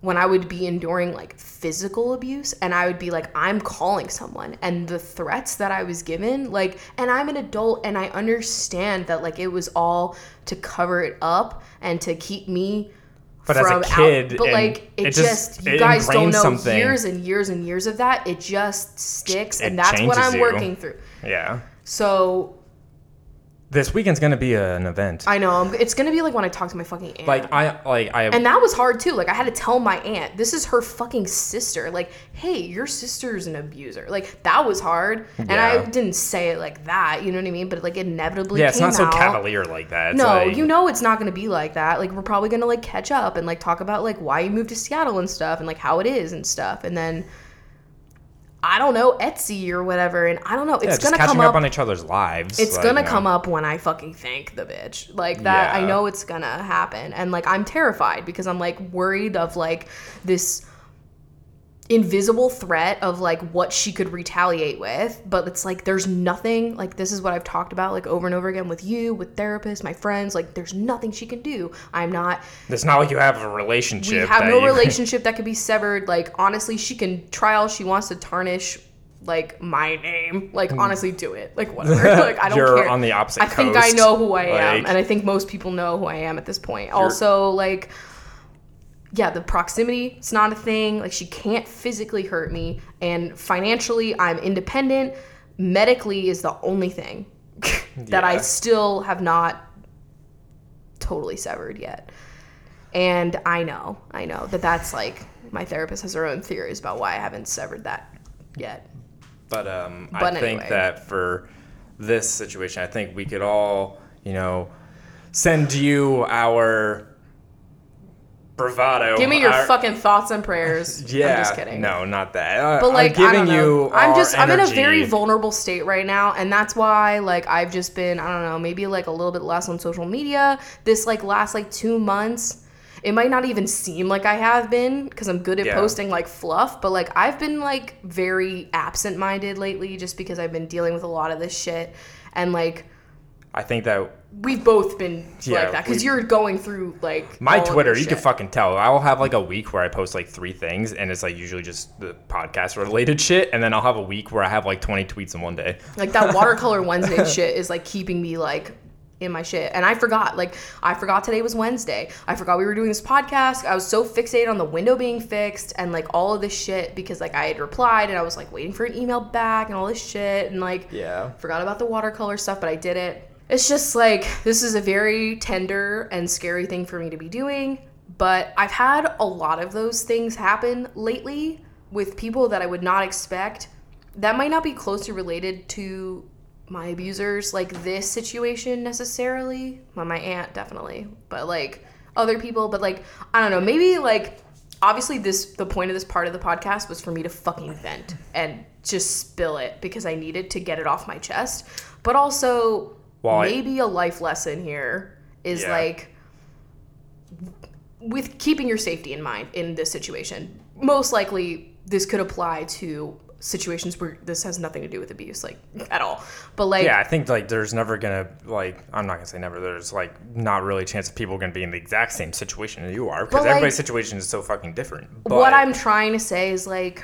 when I would be enduring like physical abuse and I would be like I'm calling someone and the threats that I was given like and I'm an adult and I understand that like it was all to cover it up and to keep me But as a from kid, but like it, it just, just- you it guys don't know something. years and years and years of that it just sticks It and that's what I'm you. working through yeah. so This weekend's gonna be an event. I know. I'm, it's gonna be like when I talk to my fucking aunt. like I like I and that was hard too. Like I had to tell my aunt, this is her fucking sister. Like, hey, your sister's an abuser. Like that was hard. And I didn't say it like that. You know what I mean? But like inevitably, yeah, it's came not so out. cavalier like that. It's No, like, you know it's not gonna be like that. Like we're probably gonna like catch up and like talk about like why you moved to Seattle and stuff and like how it is and stuff. And then I don't know Etsy or whatever. And I don't know. yeah, It's just gonna catching come up, up on each other's lives. it's like, gonna you know. come up when I fucking thank the bitch. Like that, I know it's gonna happen. And like, I'm terrified because I'm like worried of like this invisible threat of like what she could retaliate with. But it's like, there's nothing, like, this is what I've talked about like over and over again with you, with therapists, my friends. Like, there's nothing she can do. I'm not, It's not like you have a relationship. we have no you- relationship that could be severed. Like, honestly, she can try all she wants to tarnish. Like my name, like honestly, do it. Like whatever. Like I don't Hmm. You're care. on the opposite I think I know who I am, Like- and I think most people know who I am at this point. Also, like, yeah, the proximity, it's not a thing. Like, she can't physically hurt me, and financially, I'm independent. Medically is the only thing that I still have not totally severed yet. And I know, I know that that's like my therapist has her own theories about why I haven't severed that yet. But um, I But think that for this situation, I think we could all, you know, send you our bravado. Give me your our- fucking thoughts and prayers. Yeah, I'm just kidding. no, not that. Uh, But like I'm giving I don't know. you. I'm just I'm in a very vulnerable state right now, and that's why like I've just been I don't know maybe like a little bit less on social media this like last like two months. It might not even seem like I have been because I'm good at Yeah. posting like fluff, but like I've been like very absent minded lately just because I've been dealing with a lot of this shit, and like I think that we've both been Yeah, like that because you're going through like my Twitter, you can fucking tell. I will have like a week where I post like three things, and it's like usually just the podcast related shit, and then I'll have a week where I have like 20 tweets in one day. Like that watercolor Wednesday shit is like keeping me like in my shit. And I forgot, like I forgot today was Wednesday. I forgot we were doing this podcast. I was so fixated on the window being fixed and like all of this shit because like I had replied and I was like waiting for an email back and all this shit and like Yeah. forgot about the watercolor stuff, but I did it. It's just like this is a very tender and scary thing for me to be doing, but I've had a lot of those things happen lately with people that I would not expect. That might not be closely related to my abusers, like this situation necessarily. Well, my aunt definitely, but like other people, but like I don't know, maybe like obviously this the point of this part of the podcast was for me to fucking vent and just spill it because I needed to get it off my chest. But also Well, maybe a life lesson here is Yeah. like with keeping your safety in mind in this situation. Most likely this could apply to situations where this has nothing to do with abuse like at all. But like Yeah, I think like there's never gonna like I'm not gonna say never. There's like not really a chance of people gonna be in the exact same situation as you are because But, like, everybody's situation is so fucking different. But what I'm trying to say is like,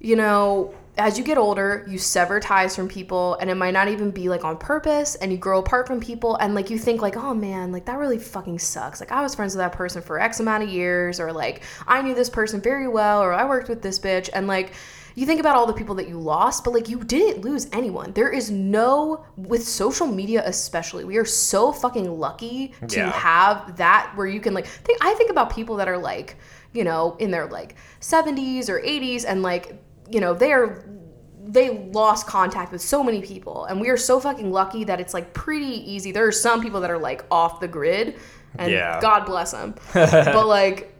you know, as you get older, you sever ties from people, and it might not even be like on purpose, and you grow apart from people, and like you think like, oh man, like that really fucking sucks. Like I was friends with that person for X amount of years, or like I knew this person very well, or I worked with this bitch, and like. You think about all the people that you lost, but like you didn't lose anyone. There is no, with social media especially, we are so fucking lucky to Yeah. have that where you can like think I think about people that are like, you know, in their like 70s or 80s and like, you know, they are they lost contact with so many people and we are so fucking lucky that it's like pretty easy. There are some people that are like off the grid and Yeah. God bless them. but like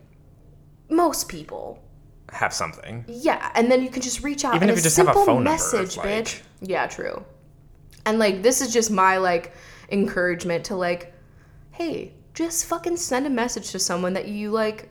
most people have something. yeah, and then you can just reach out. Even and if a you just have a simple phone number, message, like- bitch. Yeah, true. And like this is just my like encouragement to like, hey, just fucking send a message to someone that you like,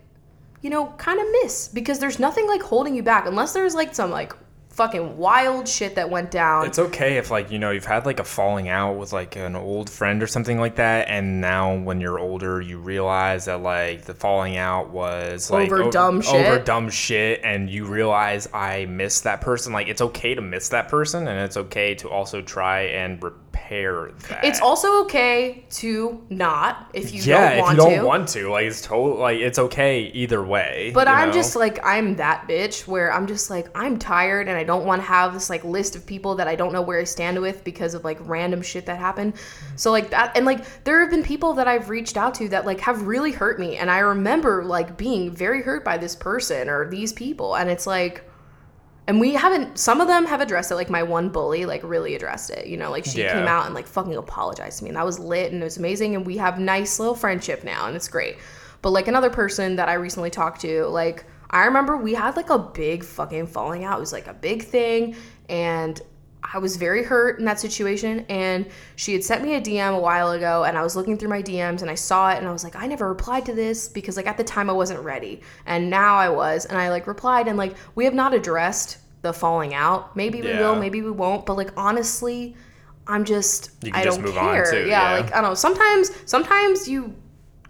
you know, kind of miss because there's nothing like holding you back unless there's like some like fucking wild shit that went down. It's okay if like you know you've had like a falling out with like an old friend or something like that, and now when you're older you realize that like the falling out was like Over dumb shit. over dumb shit, and you realize I miss that person. Like it's okay to miss that person, and it's okay to also try and repair that. It's also okay to not if you yeah, don't want if you don't to. want to, like it's totally like it's okay either way. But I'm know? just like I'm that bitch where I'm just like I'm tired and I don't want to have this like list of people that I don't know where I stand with because of like random shit that happened. So like that and like there have been people that I've reached out to that like have really hurt me and I remember like being very hurt by this person or these people and it's like and we haven't some of them have addressed it like my one bully like really addressed it you know like she Yeah. came out and like fucking apologized to me and that was lit and it was amazing and we have nice little friendship now and it's great but like another person that i recently talked to like i remember we had like a big fucking falling out it was like a big thing and I was very hurt in that situation, and she had sent me a DM a while ago, and I was looking through my DMs and I saw it, and I was like, I never replied to this because, like, at the time I wasn't ready, and now I was, and I like replied, and like, we have not addressed the falling out. Maybe we will, maybe we won't, but like, honestly, I'm just, I just don't move on, care. too, yeah, yeah. like I don't know. Sometimes, sometimes you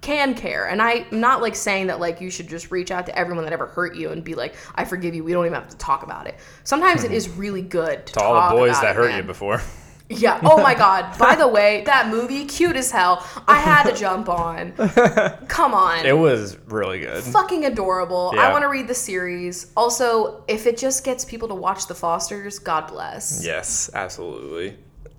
can care, and I'm not like saying that like you should just reach out to everyone that ever hurt you and be like, I forgive you. We don't even have to talk about it. Sometimes it mm-hmm. is really good to, to all the boys that it, hurt man. you before. Yeah. Oh my God. By the way, that movie, cute as hell. I had to jump on. Come on. It was really good. Fucking adorable. I want to read the series. Also, if it just gets people to watch The Fosters, God bless. Yes, absolutely.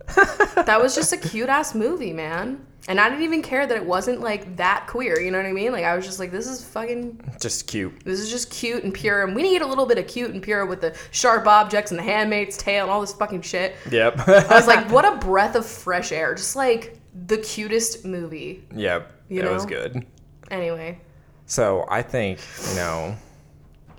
That was just a cute ass movie, man. And I didn't even care that it wasn't like that queer. You know what I mean? Like I was just like, this is fucking, Just cute. this is just cute and pure. And we need a little bit of cute and pure with the sharp objects and the handmaid's tale and all this fucking shit. Yep. I was like, what a breath of fresh air. Just like the cutest movie. yep. You it was good. Anyway, So I think you know,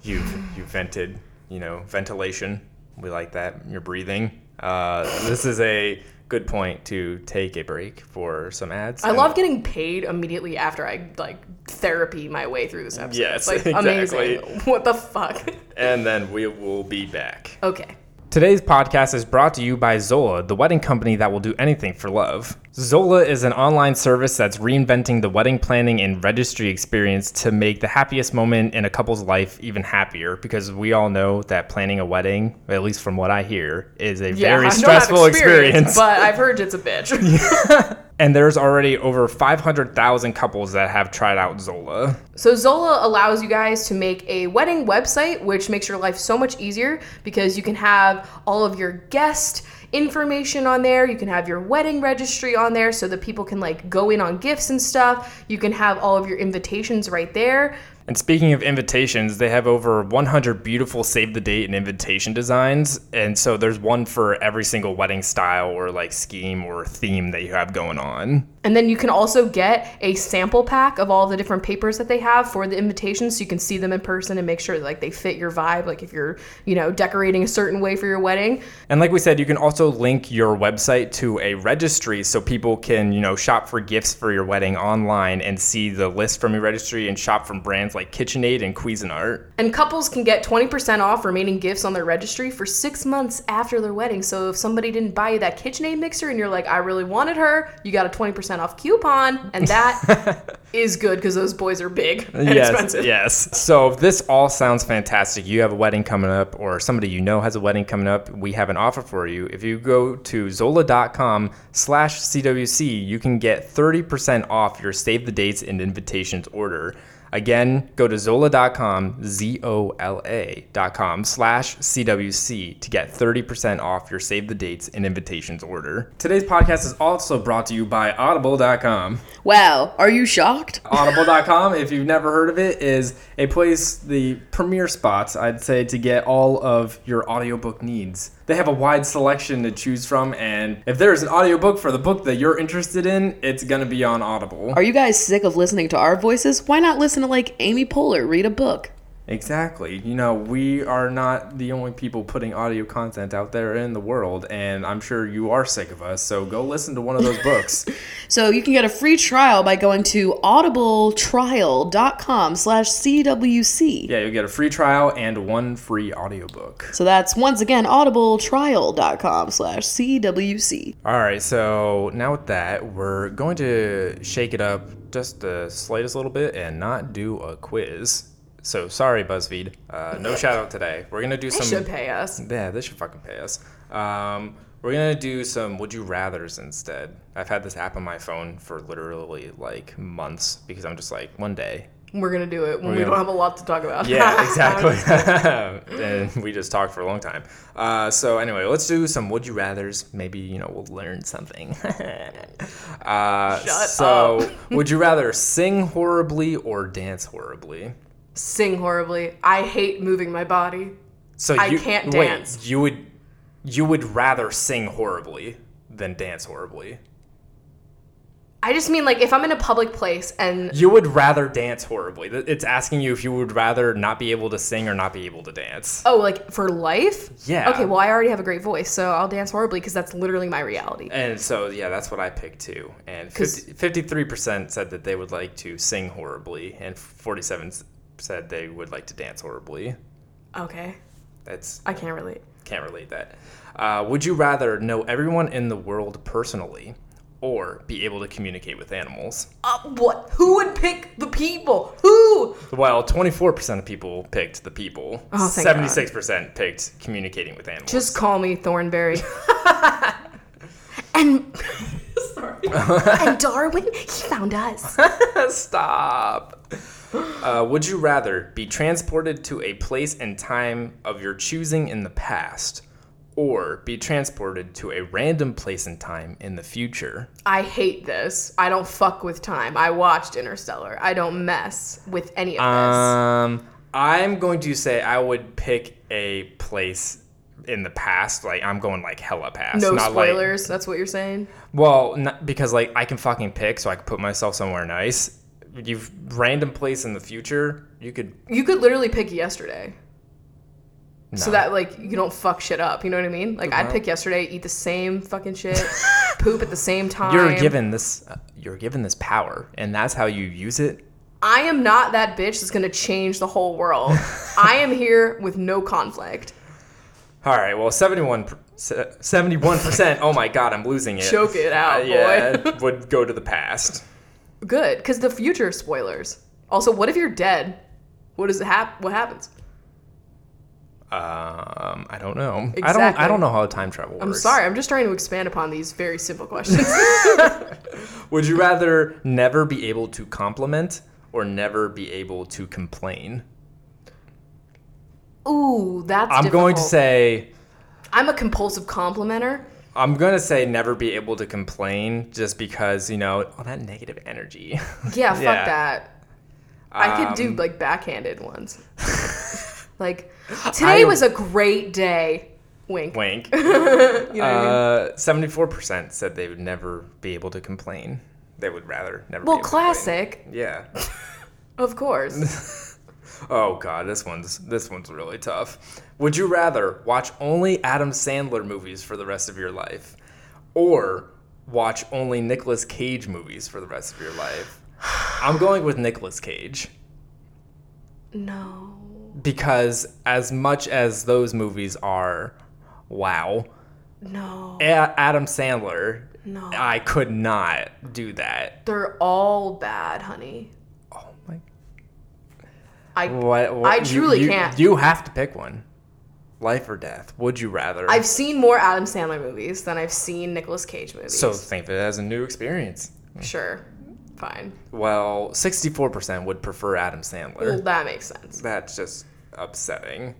you've you vented. You know, ventilation. We like that. You're breathing. Uh, this is a good point to take a break for some ads. I love getting paid immediately after I like therapy my way through this episode. Yes, it's like exactly. amazing. What the fuck? And then we will be back. okay. Today's podcast is brought to you by Zola, the wedding company that will do anything for love. Zola is an online service that's reinventing the wedding planning and registry experience to make the happiest moment in a couple's life even happier because we all know that planning a wedding, at least from what I hear, is a Yeah, very stressful experience. but I've heard it's a bitch. and there's already over 500,000 couples that have tried out Zola. So Zola allows you guys to make a wedding website, which makes your life so much easier because you can have all of your guest information on there. You can have your wedding registry on there so that people can like go in on gifts and stuff. You can have all of your invitations right there. And speaking of invitations, they have over 100 beautiful save the date and invitation designs. And so there's one for every single wedding style or like scheme or theme that you have going on. And then you can also get a sample pack of all the different papers that they have for the invitations so you can see them in person and make sure like they fit your vibe like if you're, you know, decorating a certain way for your wedding. And like we said, you can also link your website to a registry so people can, you know, shop for gifts for your wedding online and see the list from your registry and shop from brands like KitchenAid and Cuisinart. And couples can get 20% off remaining gifts on their registry for 6 months after their wedding. So if somebody didn't buy you that KitchenAid mixer and you're like I really wanted her, you got a 20% off coupon and that is good cuz those boys are big and yes, expensive. Yes. So if this all sounds fantastic, you have a wedding coming up, or somebody you know has a wedding coming up, we have an offer for you. If you go to zola.com slash CWC, you can get 30% off your save the dates and invitations order. Again, go to Zola.com, Z-O-L-A.com slash CWC to get 30% off your save the dates and invitations order. Today's podcast is also brought to you by audible.com. Wow, are you shocked? Audible.com, if you've never heard of it, is a place, the premier spots, I'd say, to get all of your audiobook needs. They have a wide selection to choose from, and if there's an audiobook for the book that you're interested in, it's going to be on Audible. Are you guys sick of listening to our voices? Why not listen to like Amy Poehler read a book? Exactly. You know, we are not the only people putting audio content out there in the world, and I'm sure you are sick of us. So go listen to one of those books. So you can get a free trial by going to audibletrial.com slash CWC. yeah, you'll get a free trial and one free audiobook. So that's once again audibletrial.com slash CWC. All right, so now with that, we're going to shake it up just the slightest little bit and not do a quiz. So sorry, BuzzFeed. Uh, no shout out today. We're gonna do They some. should pay us. Yeah, they should fucking pay us. Um, we're gonna do some would you rather's instead. I've had this app on my phone for literally like months because I'm just like one day. We're gonna do it when We're we don't have a lot to talk about. Yeah, exactly. and we just talked for a long time. Uh, so anyway, let's do some would you rather's. Maybe you know we'll learn something. uh, Shut so up. would you rather sing horribly or dance horribly? Sing horribly. I hate moving my body. So I you, can't wait, dance. You would you would rather sing horribly than dance horribly. I just mean like if I'm in a public place and You would rather dance horribly. It's asking you if you would rather not be able to sing or not be able to dance. oh like for life. Yeah. Okay, well I already have a great voice, so I'll dance horribly because that's literally my reality. And so yeah, that's what I picked too. And 'Cause- 53 percent said that they would like to sing horribly, and 47 said they would like to dance horribly. Okay, That's I can't relate. can't relate that. Uh, would you rather know everyone in the world personally, or be able to communicate with animals? Uh, what? Who would pick the people? Who? Well, 24% of people picked the people. Oh, thank 76% picked communicating with animals. Just call me Thornberry. and sorry. and Darwin, he found us. Stop. Uh, would you rather be transported to a place and time of your choosing in the past, or be transported to a random place and time in the future? I hate this. I don't fuck with time. I watched Interstellar. I don't mess with any of this. Um, I'm going to say I would pick a place in the past. Like I'm going like hella past. no not like- spoilers. that's what you're saying. Well, because like I can fucking pick, so I can put myself somewhere nice. You've random place in the future. You could. You could literally pick yesterday. So that like you don't fuck shit up. You know what I mean? Like I'd Uh-huh. pick yesterday, eat the same fucking shit, poop at the same time. You're given this. Uh, you're given this power, and that's how you use it. I am not that bitch that's gonna change the whole world. I am here with no conflict. All right. Well, 71. 71 percent. Oh my God, I'm losing it. Choke it out, Uh, yeah, boy. would go to the past. Good, because the future spoilers. Also, what if you're dead? What does hap- What happens? Um, I don't know. Exactly. I don't. I don't know how time travel works. I'm sorry. I'm just trying to expand upon these very simple questions. Would you rather never be able to compliment or never be able to complain? Ooh, that's. I'm going to say. I'm a compulsive complimenter. I'm gonna say never be able to complain just because you know all that negative energy. Yeah, fuck Yeah. that. I could do Um, like backhanded ones. like today I- was a great day. Wink. Wink. You know I mean? Uh, Seventy-four percent said they would never be able to complain. They would rather never. Well, be able to complain. classic, Yeah. of course. Oh god, this one's this one's really tough. Would you rather watch only Adam Sandler movies for the rest of your life, or watch only Nicolas Cage movies for the rest of your life? I'm going with Nicolas Cage no. because as much as those movies are, wow, No. A- Adam Sandler, No. I could not do that. They're all bad, honey. I What, what- I you- truly you, can't. You have to pick one. Life or death? Would you rather? I've seen more Adam Sandler movies than I've seen Nicolas Cage movies. so think of it as a new experience. sure. Fine. Well, 64% would prefer Adam Sandler. Well, that makes sense. That's just upsetting.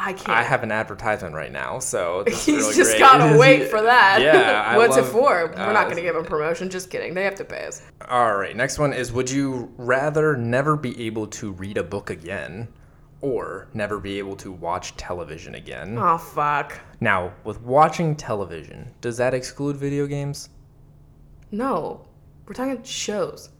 I can't. I have an advertisement right now, so He's really just great. gotta wait for that. Yeah, What's it for? We're not uh, gonna give him promotion. Just kidding. They have to pay us. All right, next one is Would you rather never be able to read a book again or never be able to watch television again? Oh fuck. Now, with watching television, does that exclude video games? No, we're talking shows.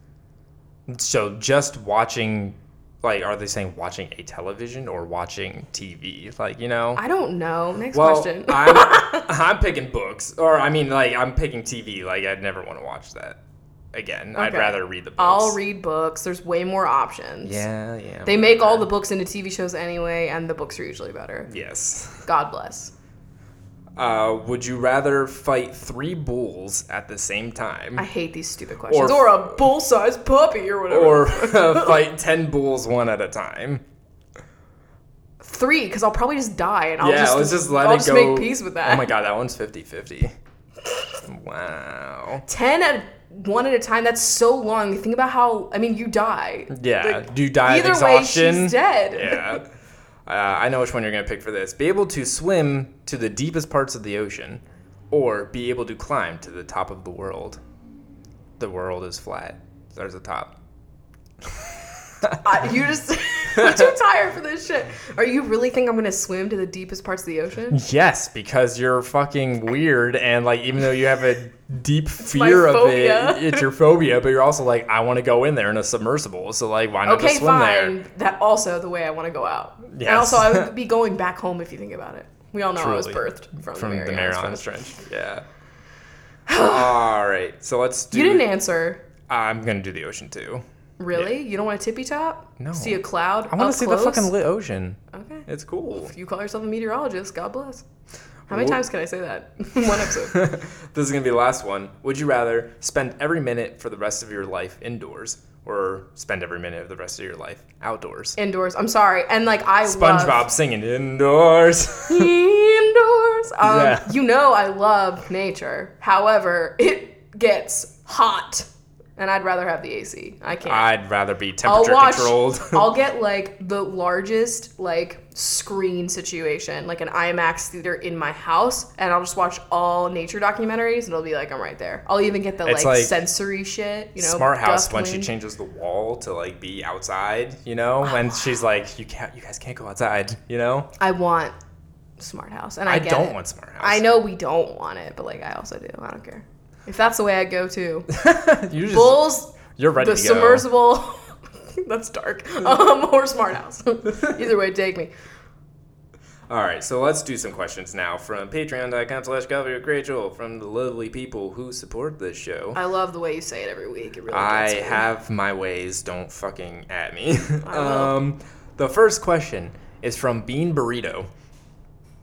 So just watching like are they saying watching a television or watching TV? Like you know. I don't know. Next well, question. I'm I'm picking books, or I mean, like I'm picking TV. Like I'd never want to watch that again. I'd rather read the books. I'll read books. There's way more options. Yeah, yeah. They make all the books into TV shows anyway, and the books are usually better. Yes. God bless. Uh, would you rather fight three bulls at the same time, I hate these stupid questions. Or- Or, a bull-sized puppy or whatever. or fight ten bulls one at a time? three, because I'll probably just die, and I'll yeah, just let's just let I'll it just go. make peace with that. Oh my god, that one's 50-50. Wow. Ten at one at a time. That's so long. Think about how. I mean, you die. Yeah. Like, Do you die either of way, she's dead. Yeah. Uh, I know which one you're gonna pick for this. Be able to swim to the deepest parts of the ocean, or be able to climb to the top of the world. The world is flat. There's a top. I, you just. I'm too tired for this shit. Are you really think I'm gonna swim to the deepest parts of the ocean? Yes, because you're fucking weird, and like even though you have a deep fear of phobia. it, it's your phobia. But you're also like, I want to go in there in a submersible. So like, why not Okay, just swim fine. there? That also the way I want to go out. And also, I would be going back home if you think about it. We all know I was birthed from, From the the Marianas Marianas Trench. Trench. Yeah. All right, so let's do. You didn't answer. I'm gonna do the ocean too. Really? You don't want a tippy top? No. See a cloud? I want to see close? the fucking lit ocean. Okay. It's cool. If you call yourself a meteorologist, God bless. How many times can I say that? One episode. this is gonna be the last one. Would you rather spend every minute for the rest of your life indoors, or spend every minute of the rest of your life outdoors? Indoors. I'm sorry. And like I SpongeBob love singing indoors. indoors. Um, Yeah. You know I love nature. However, it gets hot, and I'd rather have the AC. I can't. I'd rather be I'll temperature watch. controlled. I'll get like the largest like screen situation, like an IMAX theater in my house, and I'll just watch all nature documentaries, and it'll be like I'm right there. I'll even get the like, like sensory shit. You know, Smart house when she changes the wall to like be outside, you know, when she's like, you can't, you guys can't go outside, you know. I want smart house, and I, I, don't it. want smart house. I know we don't want it, but like I also do. I don't care. If that's the way I go too. you just, Bulls, you're ready the to go. The submersible. that's dark. Um, or smart house. Either way, take me. All right, so let's do some questions now from patreon.com slash Rachel from the lovely people who support this show. I love the way you say it every week. It really I have my ways, don't fucking at me. Um, the first question is from Bean Burrito,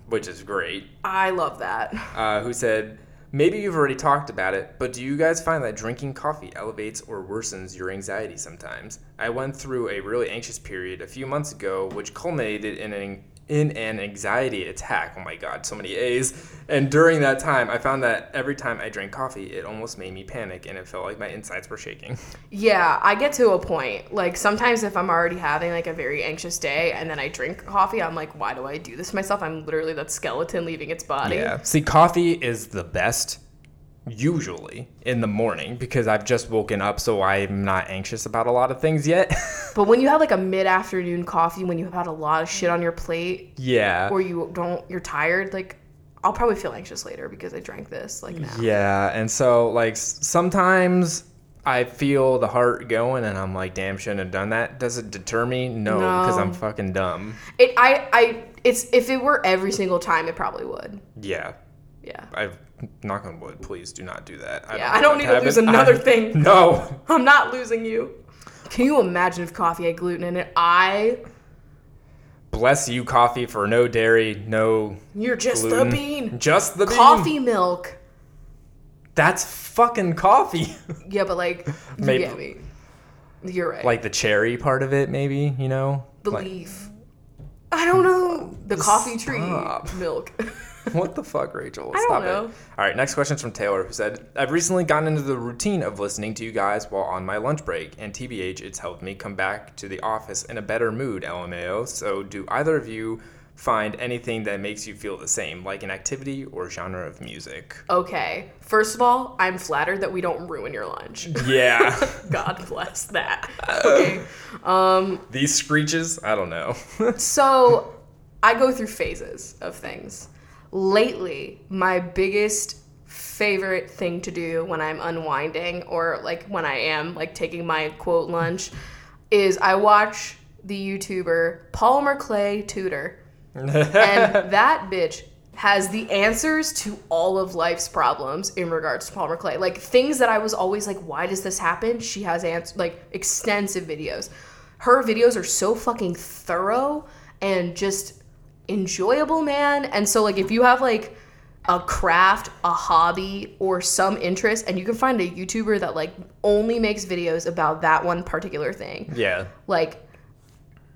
which is great, I love that. uh, who said, Maybe you've already talked about it, but do you guys find that drinking coffee elevates or worsens your anxiety sometimes? I went through a really anxious period a few months ago, which culminated in an in an anxiety attack. Oh my god, so many A's. And during that time, I found that every time I drank coffee, it almost made me panic and it felt like my insides were shaking. Yeah, I get to a point. Like sometimes if I'm already having like a very anxious day and then I drink coffee, I'm like, why do I do this to myself? I'm literally that skeleton leaving its body. Yeah. See, coffee is the best usually in the morning because I've just woken up, so I'm not anxious about a lot of things yet. But when you have like a mid-afternoon coffee when you have had a lot of shit on your plate yeah. or you don't you're tired, like I'll probably feel anxious later because I drank this like now. Yeah, and so like sometimes I feel the heart going, and I'm like, damn, shouldn't have done that. Does it deter me? No, because I'm fucking dumb. It I I it's if it were every single time it probably would. Yeah, Yeah. I knock on wood. Please do not do that. Yeah, want I don't need to lose another I- thing. No. I'm not losing you. Can you imagine if coffee had gluten in it? I Bless you, coffee for no dairy, no you're just gluten. the bean. Just the bean. Coffee milk. That's fucking coffee. Yeah, but like you Maybe- get me. You're right. like the cherry part of it, maybe. You know. the Like, leaf. I don't know. The coffee tree milk. What the fuck, Rachel? Stop it. All right, next question is from Taylor, who said, I've recently gotten into the routine of listening to you guys while on my lunch break, and TBH, it's helped me come back to the office in a better mood, LMAO. So, do either of you find anything that makes you feel the same, like an activity or genre of music? okay. First of all, I'm flattered that we don't ruin your lunch. Yeah. God bless that. Okay. Um, These screeches? I don't know. so I go through phases of things. Lately, my biggest favorite thing to do when I'm unwinding or like when I am like taking my quote lunch is I watch the YouTuber Polymer Clay Tutor. and that bitch has the answers to all of life's problems in regards to Polymer Clay. Like things that I was always like, why does this happen? She has ans- like extensive videos. Her videos are so fucking thorough and just enjoyable, man. And so like if you have like a craft, a hobby, or some interest, and you can find a YouTuber that like only makes videos about that one particular thing. Yeah. Like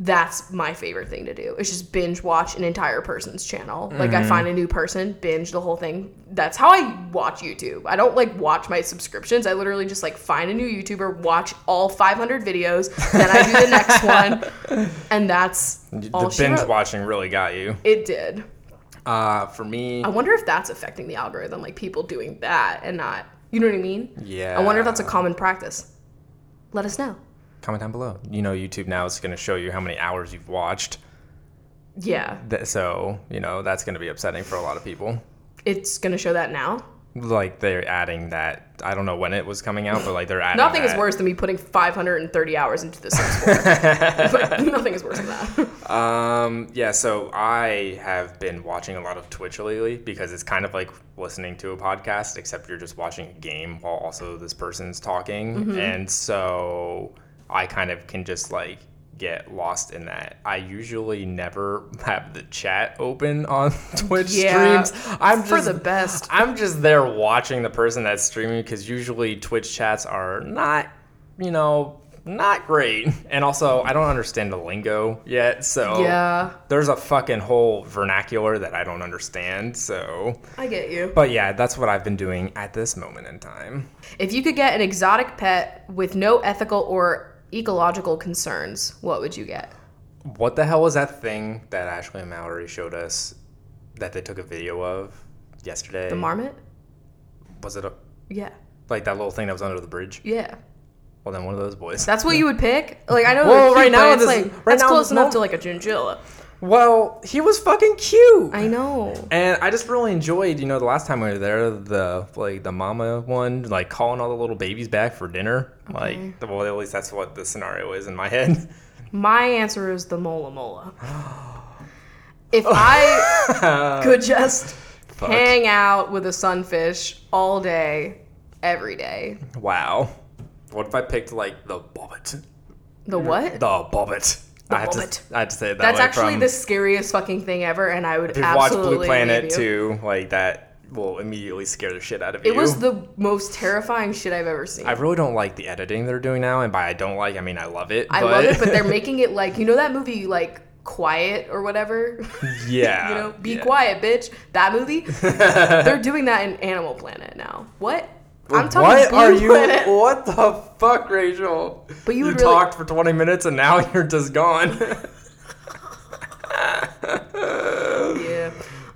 that's my favorite thing to do. It's just binge watch an entire person's channel. Like I find a new person, binge the whole thing. That's how I watch YouTube. I don't like watch my subscriptions. I literally just like find a new YouTuber, watch all 500 videos, then I do the next one, and that's all the binge watching really got you. It did. Uh, for me, I wonder if that's affecting the algorithm, like people doing that and not. You know what I mean? yeah. I wonder if that's a common practice. Let us know. Comment down below. You know, YouTube now is going to show you how many hours you've watched. Yeah, Th- So, you know, that's going to be upsetting for a lot of people. it's gonna show that now. Like they're adding that. I don't know when it was coming out, but like they're adding. Nothing is worse than me putting 530 hours into 4. but nothing is worse than that. Um, yeah, so I have been watching a lot of Twitch lately because it's kind of like listening to a podcast, except you're just watching a game while also this person's talking. Mm-hmm. And so I kind of can just like get lost in that. I usually never have the chat open on Twitch Yeah, streams. I'm just for the best. I'm just there watching the person that's streaming because usually Twitch chats are not, you know, not great. And also, I don't understand the lingo yet, so Yeah, there's a fucking whole vernacular that I don't understand. So, I get you. but yeah, that's what I've been doing at this moment in time. If you could get an exotic pet with no ethical or ecological concerns, what would you get? What the hell was that thing that Ashley and Mallory showed us that they took a video of yesterday? The marmot? Was it a, Yeah. like that little thing that was under the bridge? Yeah. Well, then one of those boys. That's what you would pick? Like, I know Well, right now it's this- like, right that's now close enough to like a chinchilla. Well, he was fucking cute. I know. And I just really enjoyed, you know, the last time we were there, the like the mama one, like calling all the little babies back for dinner. Like, well, at least that's what the scenario is in my head. My answer is the mola mola. If I could just hang out with a sunfish all day, every day. Wow. What if I picked like the bobbit? The what? The bobbit. I bobbit. to. I had to say it that That's actually from, the scariest fucking thing ever, and I would If you've Blue Planet too, like that will immediately scare the shit out of you. It was the most terrifying shit I've ever seen. I really don't like the editing they're doing now, and by I don't like, I mean I love it. I but love it, but they're making it like you know that movie like Quiet or whatever. yeah, you know, be yeah. quiet, bitch. That movie. they're doing that in Animal Planet now. What? I'm talking what are you? Planet. What the fuck, Rachel? But you you really- talked for 20 minutes and now you're just gone. Yeah.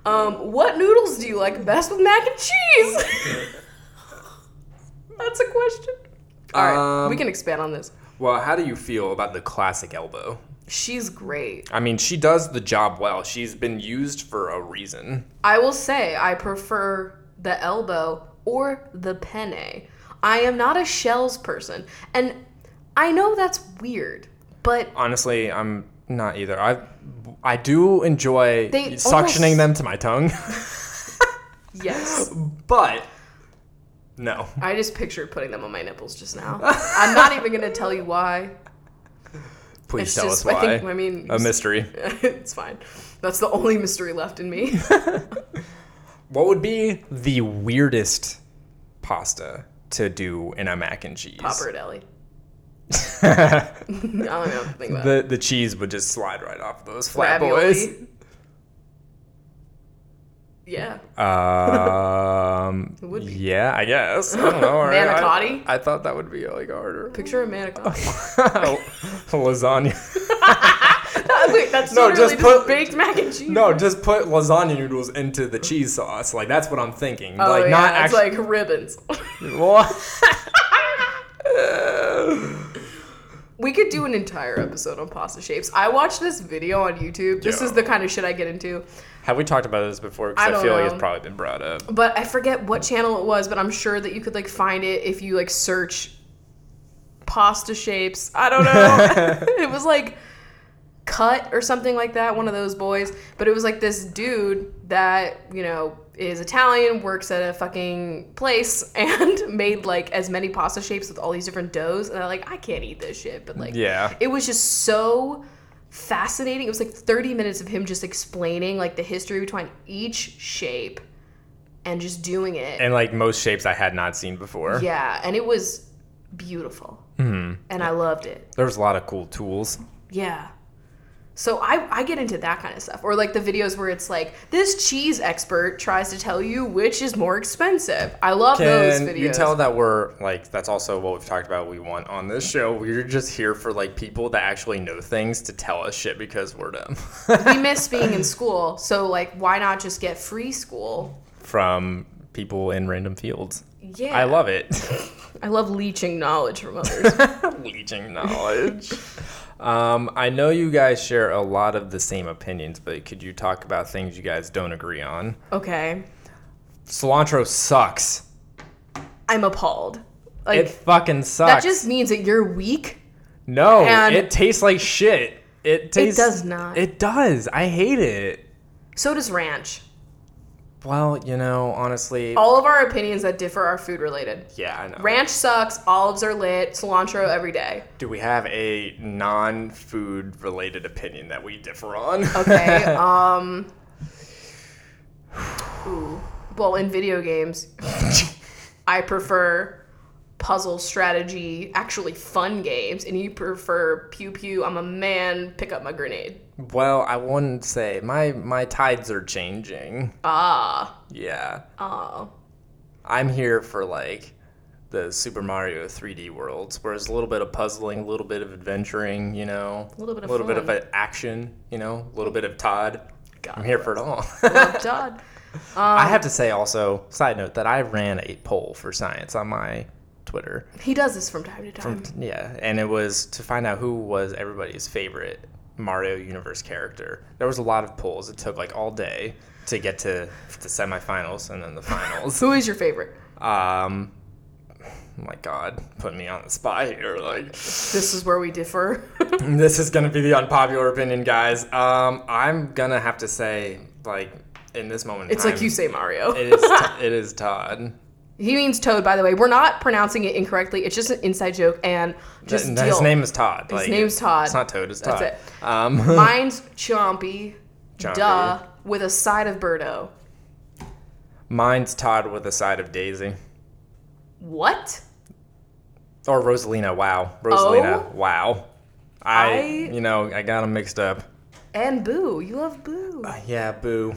Um, what noodles do you like best with mac and cheese? That's a question. All right, Um, we can expand on this. well, how do you feel about the classic elbow? She's great. I mean, she does the job well. She's been used for a reason. I will say I prefer the elbow or the penne. I am not a shells person, and I know that's weird, but Honestly, I'm not either. I I do enjoy They suctioning them to my tongue, yes. but no. I just pictured putting them on my nipples just now. I'm not even gonna tell you why. Please It's tell just, us why. I think, I mean, a mystery. it's fine. That's the only mystery left in me. What would be the weirdest pasta to do in a mac and cheese? Pappardelle. I don't know. Think about the the cheese would just slide right off those flat boys. Ravioli. Yeah. Um, It would be. yeah, I guess. I don't know. right. Manicotti? I, I thought that would be like harder. Picture a manicotti. lasagna. Wait, that's No, just put- baked mac and cheese. No, just put lasagna noodles into the cheese sauce. Like that's what I'm thinking. Oh, like yeah, not it's actually. like ribbons. What? we could do an entire episode on pasta shapes. I watched this video on YouTube. This is the kind of shit I get into. Have we talked about this before? I Because I, don't feel like it's probably been brought up. But I forget what channel it was, but I'm sure that you could like find it if you like search pasta shapes. I don't know. it was like cut or something like that, one of those boys. But it was like this dude that, you know, is Italian, works at a fucking place, and made like as many pasta shapes with all these different doughs. And I'm like, I can't eat this shit. But like, Yeah. it was just so fascinating. It was like 30 minutes of him just explaining like the history between each shape and just doing it. And like most shapes I had not seen before. yeah, and it was beautiful. Mm-hmm. And I loved it. There was a lot of cool tools. Yeah. So I, I get into that kind of stuff. Or like the videos where it's like, this cheese expert tries to tell you which is more expensive. I love those Can videos. you tell that we're like that's also what we've talked about we want on this show. We're just here for like people that actually know things to tell us shit because we're dumb. we miss being in school. So like why not just get free school? From people in random fields. Yeah. I love it. I love leeching knowledge from others. Leeching knowledge. Um, I know you guys share a lot of the same opinions, but could you talk about things you guys don't agree on? okay. Cilantro sucks. I'm appalled. Like it fucking sucks. that just means that you're weak. no, it tastes like shit. It tastes. It does not. It does. I hate it. So does ranch. Well, you know, honestly, All of our opinions that differ are food related. yeah, I know. Ranch sucks, olives are lit, cilantro every day. Do we have a non-food related opinion that we differ on? Okay. um. Ooh. Well, in video games, I prefer puzzle strategy, actually fun games, and you prefer pew pew. I'm a man. Pick up my grenade. well, I wouldn't say my my tides are changing. Ah. Yeah. Oh. I'm here for like the Super Mario 3D worlds, where it's a little bit of puzzling, a little bit of adventuring, you know, A little bit of a little bit of action, you know, a little bit of Todd. God I'm here for it all. Love Todd. I have to say also, side note, that I ran a poll for science on my Twitter. He does this from time to time. Yeah, and it was to find out who was everybody's favorite Mario Universe character. There was a lot of polls. It took like all day to get to the semifinals and then the finals. Who is your favorite? Um, my God, put me on the spot here. Like, This is where we differ. this is gonna be the unpopular opinion, guys. Um, I'm gonna have to say, like, in this moment, it's like you say Mario. It is. T- it is Todd. He means Toad, by the way. We're not pronouncing it incorrectly. It's just an inside joke, and just Th- deal. his name is Todd. His name's Todd. It's not Toad. It's Todd. That's Todd. it. Um, Mine's Chompy, Chompy. duh, with a side of Birdo. mine's Todd with a side of Daisy. What? Or Rosalina, wow. Rosalina, Oh? wow. I, I- you know, I got them mixed up. And Boo. You love Boo. Uh, yeah, boo.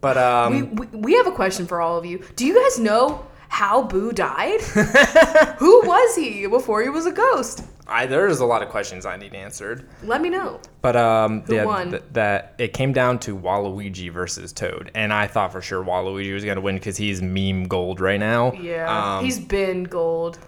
But, um, we, we, we have a question for all of you. Do you guys know how Boo died? Who was he before he was a ghost? I, there's a lot of questions I need answered. Let me know. But, um, Who yeah, won? th- that it came down to Waluigi versus Toad. And I thought for sure Waluigi was going to win because he's meme gold right now. Yeah. Um, he's been gold.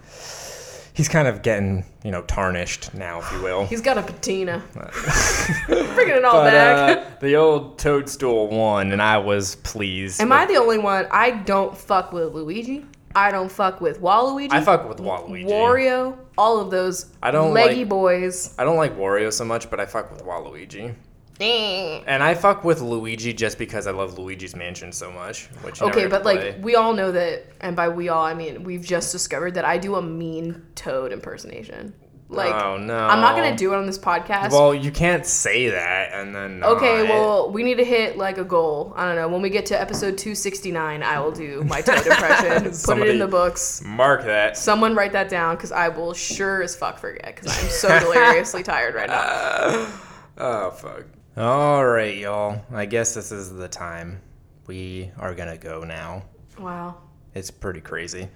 he's kind of getting, you know, tarnished now, if you will. He's got a patina. Bringing it all but, back. uh, the old Toadstool won, and I was pleased. Am with- I the only one? I don't fuck with Luigi. I don't fuck with Waluigi. I fuck with Waluigi. Wario, all of those I don't leggy like- boys. I don't like Wario so much, but I fuck with Waluigi. And I fuck with Luigi just because I love Luigi's Mansion so much. Which Okay, but play. like we all know that, and by we all I mean we've just discovered that I do a mean Toad impersonation. Like, oh no, I'm not gonna do it on this podcast. Well, you can't say that and then. Okay, well, we need to hit like a goal. I don't know. When we get to episode 269, I will do my Toad impression. Put it in the books. mark that. Someone write that down because I will sure as fuck forget because I'm so deliriously tired right now. Oh fuck. All right, y'all. I guess this is the time. We are gonna go now. Wow, It's pretty crazy.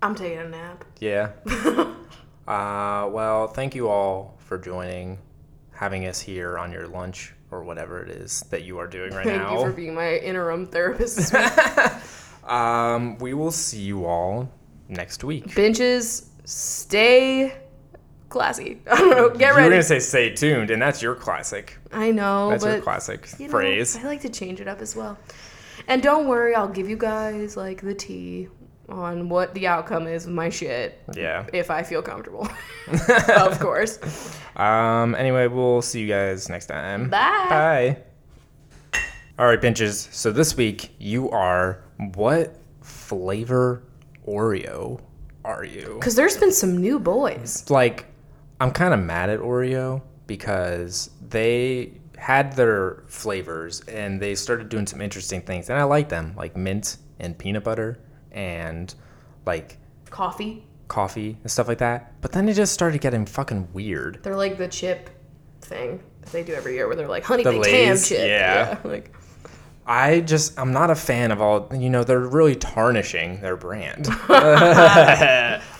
I'm taking a nap. Yeah. uh, well, thank you all for joining, having us here on your lunch or whatever it is that you are doing right Thank now. you for being my interim therapist. um, we will see you all next week. Benches, stay classy. I don't know. Get you were gonna say "stay tuned," and that's your classic. I know, That's your classic you know, phrase. I like to change it up as well. And don't worry, I'll give you guys like the tea on what the outcome is of my shit Yeah. if I feel comfortable. of course. Um. Anyway, we'll see you guys next time. Bye. Bye. All right, pinches. So this week you are what flavor Oreo are you? Because there's been some new boys. Like, I'm kind of mad at Oreo because they had their flavors and they started doing some interesting things, and I like them, like mint and peanut butter and like Coffee. coffee and stuff like that. But then it just started getting fucking weird. They're like the chip thing that they do every year where they're like honey The baked ham Lay's? chip. Yeah. Like I just I'm not a fan of all you know they're really tarnishing their brand. all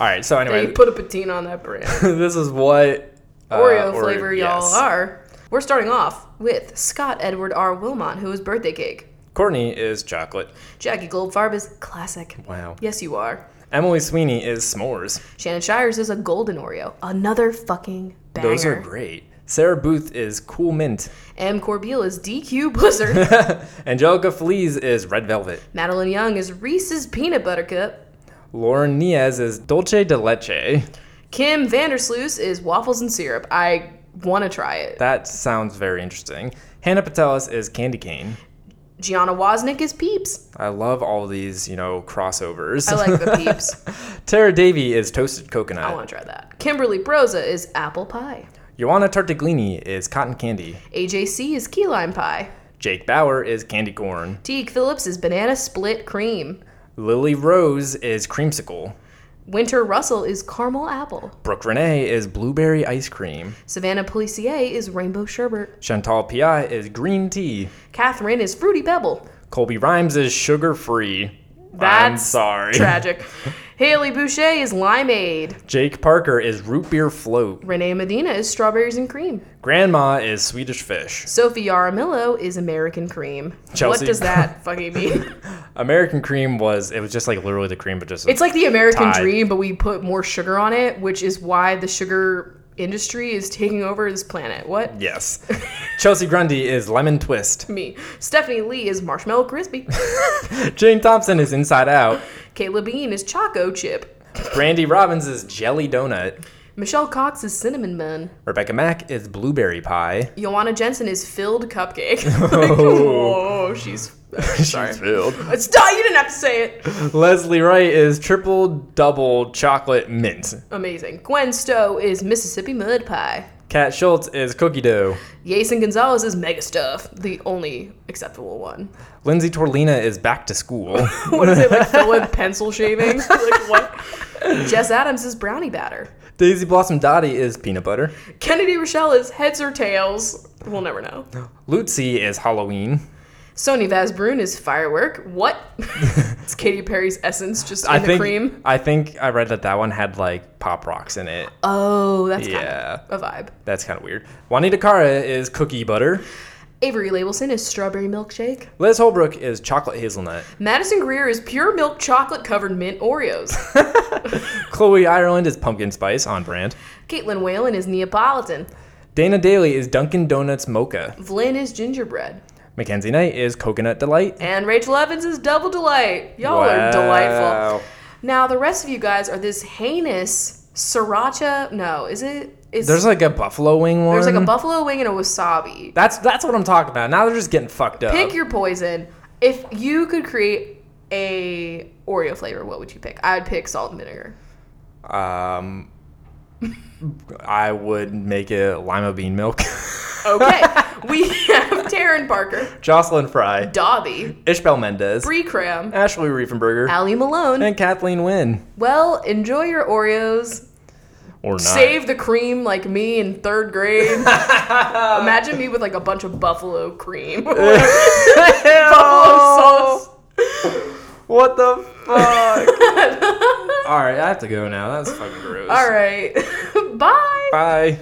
right, so anyway. they put a patina on that brand. this is what uh, Oreo Ore- flavor y'all yes. are. We're starting off with Scott Edward R. Wilmot, who is birthday cake. Courtney is chocolate. Jackie Goldfarb is classic. Wow. Yes, you are. Emily Sweeney is s'mores. Shannon Shires is a golden Oreo. Another fucking banger. Those are great. Sarah Booth is cool mint. M. Corbeil is DQ Blizzard. Angelica Feliz is red velvet. Madeline Young is Reese's Peanut Butter Cup. Lauren Niaz is dulce de leche. Kim Vandersloos is Waffles and Syrup. I want to try it. That sounds very interesting. Hannah Patelis is candy cane. Gianna Wozniak is Peeps. I love all these, you know, crossovers. I like the Peeps. Tara Davy is toasted coconut. I want to try that. Kimberly Broza is Apple Pie. Joanna Tartaglini is cotton candy. AJC is Key Lime Pie. Jake Bauer is candy corn. Teague Phillips is Banana Split Cream. Lily Rose is creamsicle. Winter Russell is Caramel Apple. Brooke Renee is blueberry ice cream. Savannah Policier is Rainbow Sherbet. Chantal Pi is green tea. Catherine is Fruity Pebble. Colby Rhymes is sugar free. I'm That's sorry. Tragic. Haley Boucher is Limeade. Jake Parker is root beer float. Renee Medina is Strawberries and Cream. Grandma is Swedish fish. Sophie Yaramillo is American Cream. Chelsea- What does that fucking mean? American cream was it was just like literally the cream, but just It's like the American Tide. dream, but we put more sugar on it, which is why the sugar industry is taking over this planet. What? yes. Chelsea Grundy is lemon twist. Me. Stephanie Lee is Marshmallow Crispy. Jane Thompson is inside out. Kayla Bean is Choco Chip. Brandy Robbins is jelly donut. Michelle Cox is Cinnamon Bun. Rebecca Mack is blueberry pie. Joanna Jensen is Filled Cupcake. Oh, oh, she's. Sorry. She's filled. Stop! You didn't have to say it. Leslie Wright is triple double chocolate mint. Amazing. Gwen Stowe is Mississippi Mud Pie. Kat Schultz is cookie dough. Jason Gonzalez is Mega Stuff, the only acceptable one. Lindsay Torlina is back to school. What is it, like fill with pencil shaving? like what? Jess Adams is Brownie Batter. Daisy Blossom Dottie is peanut butter. Kennedy Rochelle is Heads or Tails. We'll never know. Lutzi is Halloween. Sony Vasbrun is Firework. What? it's Katy Perry's essence just in I the think cream. I think I read that that one had like pop rocks in it. Oh, that's Yeah. kind of a vibe. That's kind of weird. Juanita Cara is cookie butter. Avery Labelson is Strawberry Milkshake. Liz Holbrook is chocolate hazelnut. Madison Greer is Pure Milk Chocolate Covered Mint Oreos. Chloe Ireland is pumpkin spice on brand. Caitlin Whalen is Neapolitan. Dana Daly is Dunkin' Donuts mocha. Vlyn is Gingerbread. Mackenzie Knight is coconut delight. And Rachel Evans is Double Delight. Y'all are delightful. Now, the rest of you guys are this heinous sriracha. No, is it? Is, There's like a buffalo wing one. there's like a buffalo wing and a wasabi. That's that's what I'm talking about. Now they're just getting fucked up. Pick your poison. If you could create a Oreo flavor, what would you pick? I would pick salt and vinegar. Um, I would make it lima bean milk. Okay, we have Taryn Parker, Jocelyn Fry, Dobby, Ishbel Mendez, Brie Cram, Ashley Riefenberger, Allie Malone. and Kathleen Wynn. Well, enjoy your Oreos. Or not. Save the cream like me in third grade. Imagine me with like a bunch of buffalo cream. buffalo sauce. What the fuck? All right, I have to go now. That's fucking gross. All right. Bye. Bye.